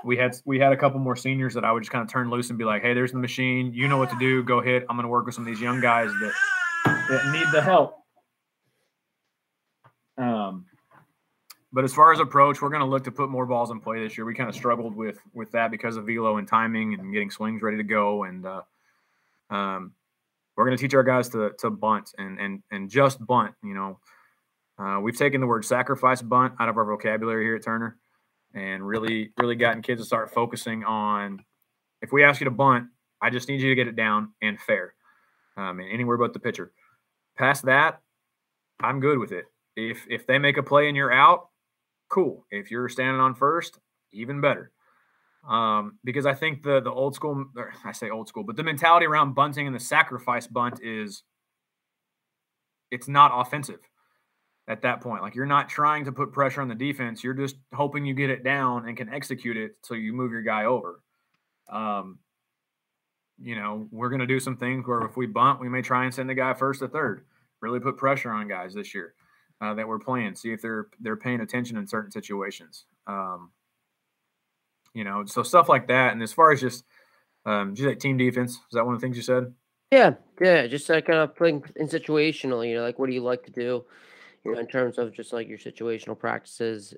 we had we had a couple more seniors that I would just kind of turn loose and be like, "Hey, there's the machine. You know what to do. Go hit. I'm going to work with some of these young guys that that need the help." Um, but as far as approach, we're going to look to put more balls in play this year. We kind of struggled with with that because of velo and timing and getting swings ready to go. And uh, um, we're going to teach our guys to to bunt and and and just bunt. You know, uh, we've taken the word sacrifice bunt out of our vocabulary here at Turner and really, really gotten kids to start focusing on if we ask you to bunt, I just need you to get it down and fair, um, and anywhere but the pitcher. Past that, I'm good with it. If if they make a play and you're out, cool. If you're standing on first, even better. Um, because I think the the old school, I say old school, but the mentality around bunting and the sacrifice bunt is it's not offensive at that point. Like you're not trying to put pressure on the defense. You're just hoping you get it down and can execute it so you move your guy over. Um, you know, we're going to do some things where if we bunt, we may try and send the guy first to third. Really put pressure on guys this year uh, that we're playing. See if they're they're paying attention in certain situations. Um, you know, so stuff like that. And as far as just um, just like team defense, is that one of the things you said? Yeah, yeah, just like kind of playing in situational. You know, like what do you like to do? you know, in terms of just like your situational practices,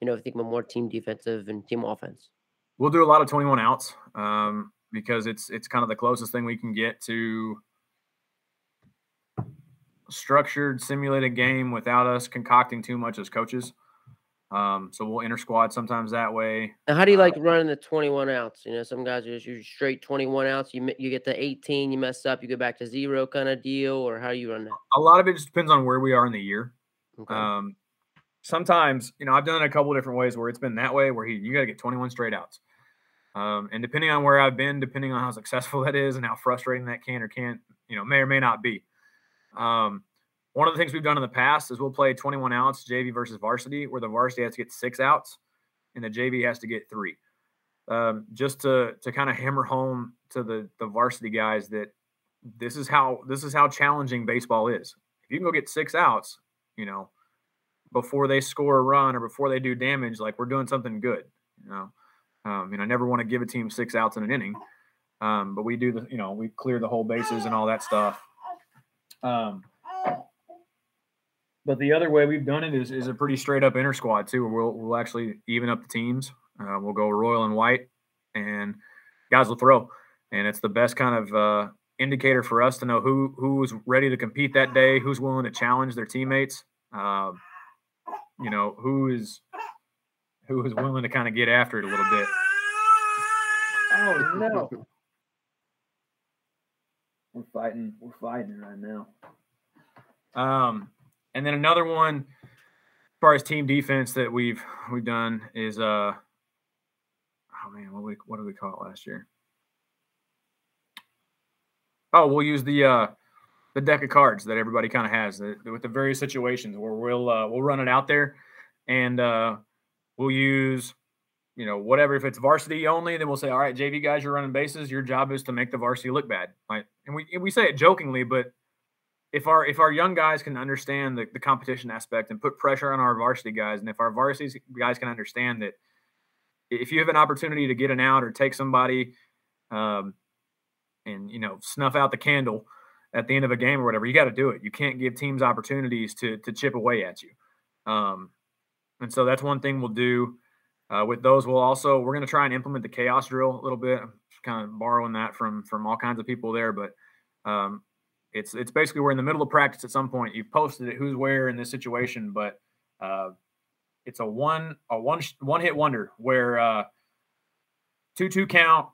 you know, I think more team defensive and team offense? We'll do a lot of 21 outs um, because it's it's kind of the closest thing we can get to structured simulated game without us concocting too much as coaches. Um, so we'll inter squad sometimes that way. Now, how do you like uh, running the 21 outs? You know, some guys are just use straight 21 outs. You you get the 18, you mess up, you go back to zero kind of deal, or how do you run that? A lot of it just depends on where we are in the year. Okay. Um, sometimes, you know, I've done it a couple different ways where it's been that way where he you got to get 21 straight outs. Um, and depending on where I've been, depending on how successful that is and how frustrating that can or can't, you know, may or may not be. Um, one of the things we've done in the past is we'll play 21 outs JV versus varsity, where the varsity has to get six outs and the JV has to get three. Um, just to to kind of hammer home to the the varsity guys that this is how this is how challenging baseball is. If you can go get six outs, you know, before they score a run or before they do damage, like we're doing something good. You know, um, and I never want to give a team six outs in an inning, um, but we do the, you know, we clear the whole bases and all that stuff. Um, but the other way we've done it is, is a pretty straight up inter squad too, we'll, we'll actually even up the teams. Uh, we'll go royal and white, and guys will throw, and it's the best kind of uh, indicator for us to know who who is ready to compete that day, who's willing to challenge their teammates. Uh, you know, who is who is willing to kind of get after it a little bit. Oh no. We're fighting. We're fighting right now. Um, and then another one, as far as team defense that we've we've done is uh, oh man, what we what did we call it last year? Oh, we'll use the uh, the deck of cards that everybody kind of has the, with the various situations where we'll uh, we'll run it out there, and uh, we'll use you know whatever. If it's varsity only, then we'll say, all right, JV guys, you're running bases. Your job is to make the varsity look bad. Right? And we we say it jokingly, but if our if our young guys can understand the, the competition aspect and put pressure on our varsity guys, and if our varsity guys can understand that if you have an opportunity to get an out or take somebody um, and you know snuff out the candle at the end of a game or whatever, you got to do it. You can't give teams opportunities to to chip away at you. Um, and so that's one thing we'll do. Uh, with those, we'll also we're going to try and implement the chaos drill a little bit. I'm kind of borrowing that from from all kinds of people there, but um, it's it's basically we're in the middle of practice at some point. You've posted it, who's where in this situation, but uh, it's a one a one one hit wonder where uh, two two count,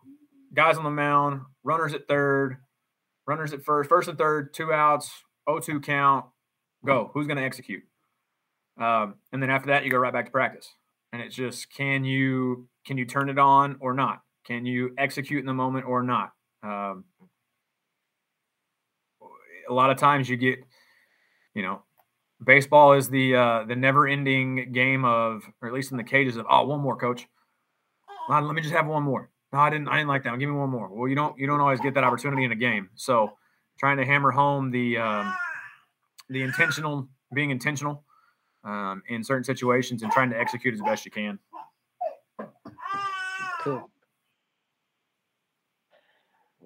guys on the mound, runners at third, runners at first, first and third, two outs, 0-2 count, go. Who's going to execute? Um, and then after that, you go right back to practice. And it's just can you can you turn it on or not? Can you execute in the moment or not? Um, a lot of times you get, you know, baseball is the uh, the never ending game of, or at least in the cages of, oh, one more, coach. let me just have one more. No, I didn't. I didn't like that. Give me one more. Well, you don't. You don't always get that opportunity in a game. So trying to hammer home the um, the intentional being intentional um, in certain situations and trying to execute as best you can. Cool.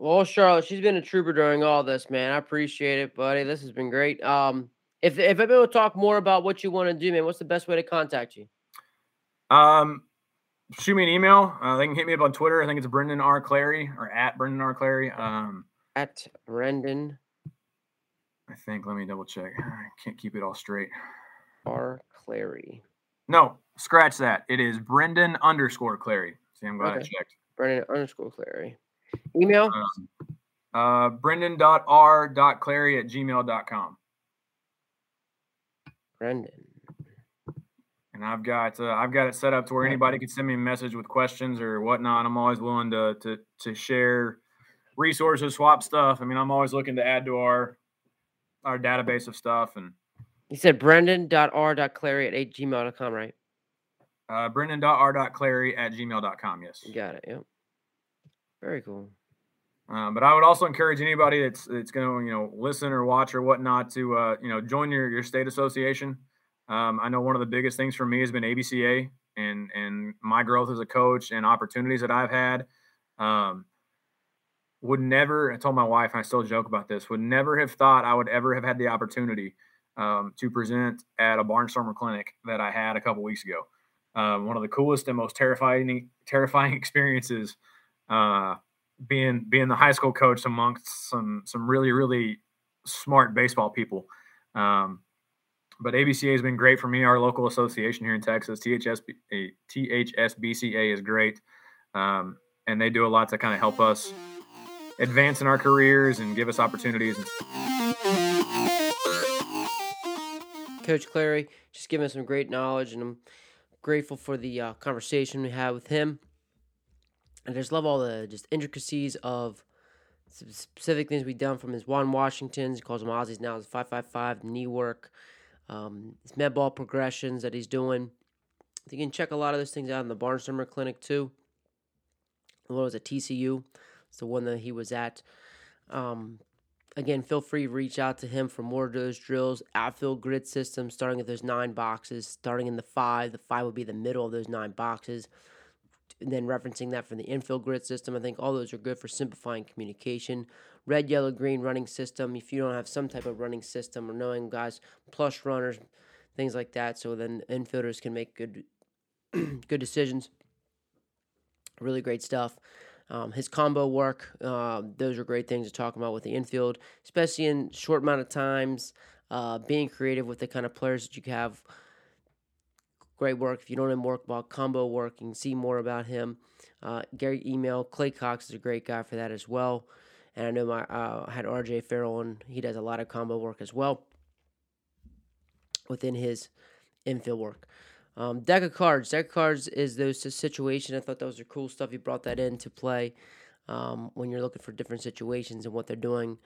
Well, Charlotte, she's been a trooper during all this, man. I appreciate it, buddy. This has been great. Um, if if I'm able to talk more about what you want to do, man, what's the best way to contact you? Um, shoot me an email. Uh, they can hit me up on Twitter. I think it's Brendan R. Clary or at Brendan R. Clary. Um, at Brendan. I think. Let me double check. I can't keep it all straight. R. Clary. No, scratch that. It is Brendan underscore Clary. See, I'm glad okay. I checked. Brendan underscore Clary. Email? Um, uh, brendan.r.clary at gmail.com. Brendan. And I've got uh, I've got it set up to where anybody can send me a message with questions or whatnot. I'm always willing to to to share resources, swap stuff. I mean, I'm always looking to add to our our database of stuff. And you said brendan.r.clary at gmail.com, right? Uh, brendan.r.clary at gmail.com. Yes. got it. Yep. Very cool. Uh, but I would also encourage anybody that's that's going to you know listen or watch or whatnot to uh, you know join your your state association. Um, I know one of the biggest things for me has been ABCA and and my growth as a coach and opportunities that I've had. Um, would never. I told my wife, and I still joke about this. Would never have thought I would ever have had the opportunity um, to present at a barnstormer clinic that I had a couple weeks ago. Um, one of the coolest and most terrifying terrifying experiences uh, being being the high school coach amongst some some really really smart baseball people. Um, but ABCA has been great for me. Our local association here in Texas, THS, THSBCA, is great, um, and they do a lot to kind of help us advance in our careers and give us opportunities. Coach Clary, just giving us some great knowledge, and I'm grateful for the uh, conversation we had with him. I just love all the just intricacies of specific things we've done from his Ron Washingtons. He calls them Aussies now. His 555 knee work, um, his med ball progressions that he's doing. You can check a lot of those things out in the Barnstormer Clinic too. As well as at TCU. It's the one that he was at. Um, again, feel free to reach out to him for more of those drills. Outfield grid system, starting at those nine boxes, starting in the five. The five will be the middle of those nine boxes and then referencing that from the infield grid system. I think all those are good for simplifying communication. Red, yellow, green running system. If you don't have some type of running system or knowing guys, plus runners, things like that, so then infielders can make good good decisions. Really great stuff. Um, his combo work, uh, those are great things to talk about with the infield, especially in short amount of times. Uh, being creative with the kind of players that you have Great work. If you don't know more about combo work, you can see more about him. Uh, Gary email Clay Cox is a great guy for that as well. And I know my uh, I had RJ Farrell and he does a lot of combo work as well within his infield work. Um, deck of cards. Deck of cards is those situation. I thought that was a cool stuff. You brought that into play um, when you're looking for different situations and what they're doing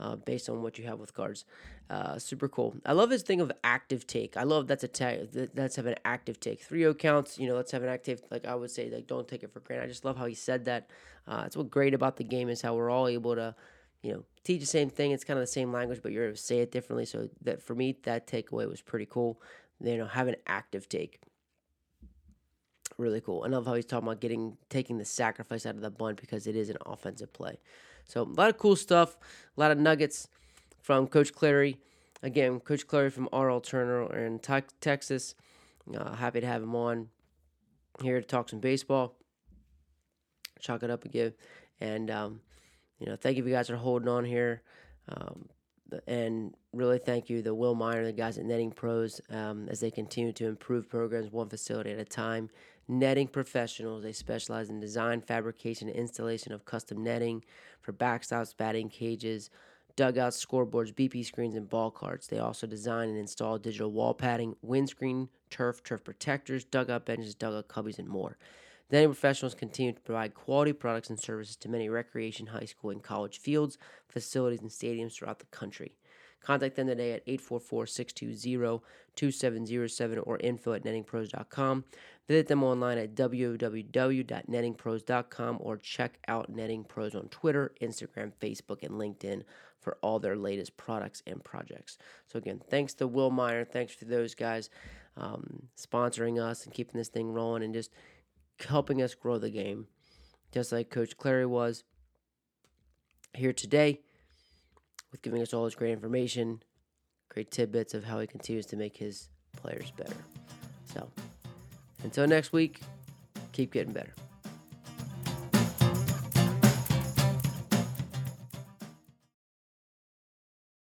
uh, based on what you have with cards. Uh, super cool. I love his thing of active take. I love that's a tag. Let's have an active take. Three O counts. You know, let's have an active. Like I would say, like don't take it for granted. I just love how he said that. Uh, that's what great about the game is how we're all able to, you know, teach the same thing. It's kind of the same language, but you're able to say it differently. So that for me, that takeaway was pretty cool. You know, have an active take really cool. I love how he's talking about getting taking the sacrifice out of the bunt because it is an offensive play. So a lot of cool stuff, a lot of nuggets from Coach Clary. Again, Coach Clary from R.L. Turner in te- Texas. Uh, happy to have him on here to talk some baseball. Chalk it up again. And, um, you know, thank you guys are holding on here. Um, and really thank you, the Will Miner, the guys at Netting Pros, um, as they continue to improve programs one facility at a time. Netting professionals, they specialize in design, fabrication, and installation of custom netting for backstops, batting cages, dugouts, scoreboards, BP screens, and ball carts. They also design and install digital wall padding, windscreen, turf, turf protectors, dugout benches, dugout cubbies, and more. Netting professionals continue to provide quality products and services to many recreation, high school, and college fields, facilities, and stadiums throughout the country. Contact them today at 844-620-2707 or info at nettingpros.com. Visit them online at www.nettingpros.com or check out Netting Pros on Twitter, Instagram, Facebook, and LinkedIn for all their latest products and projects. So again, thanks to Will Meyer. Thanks to those guys um, sponsoring us and keeping this thing rolling and just helping us grow the game, just like Coach Clary was here today with giving us all this great information, great tidbits of how he continues to make his players better. So, until next week, keep getting better.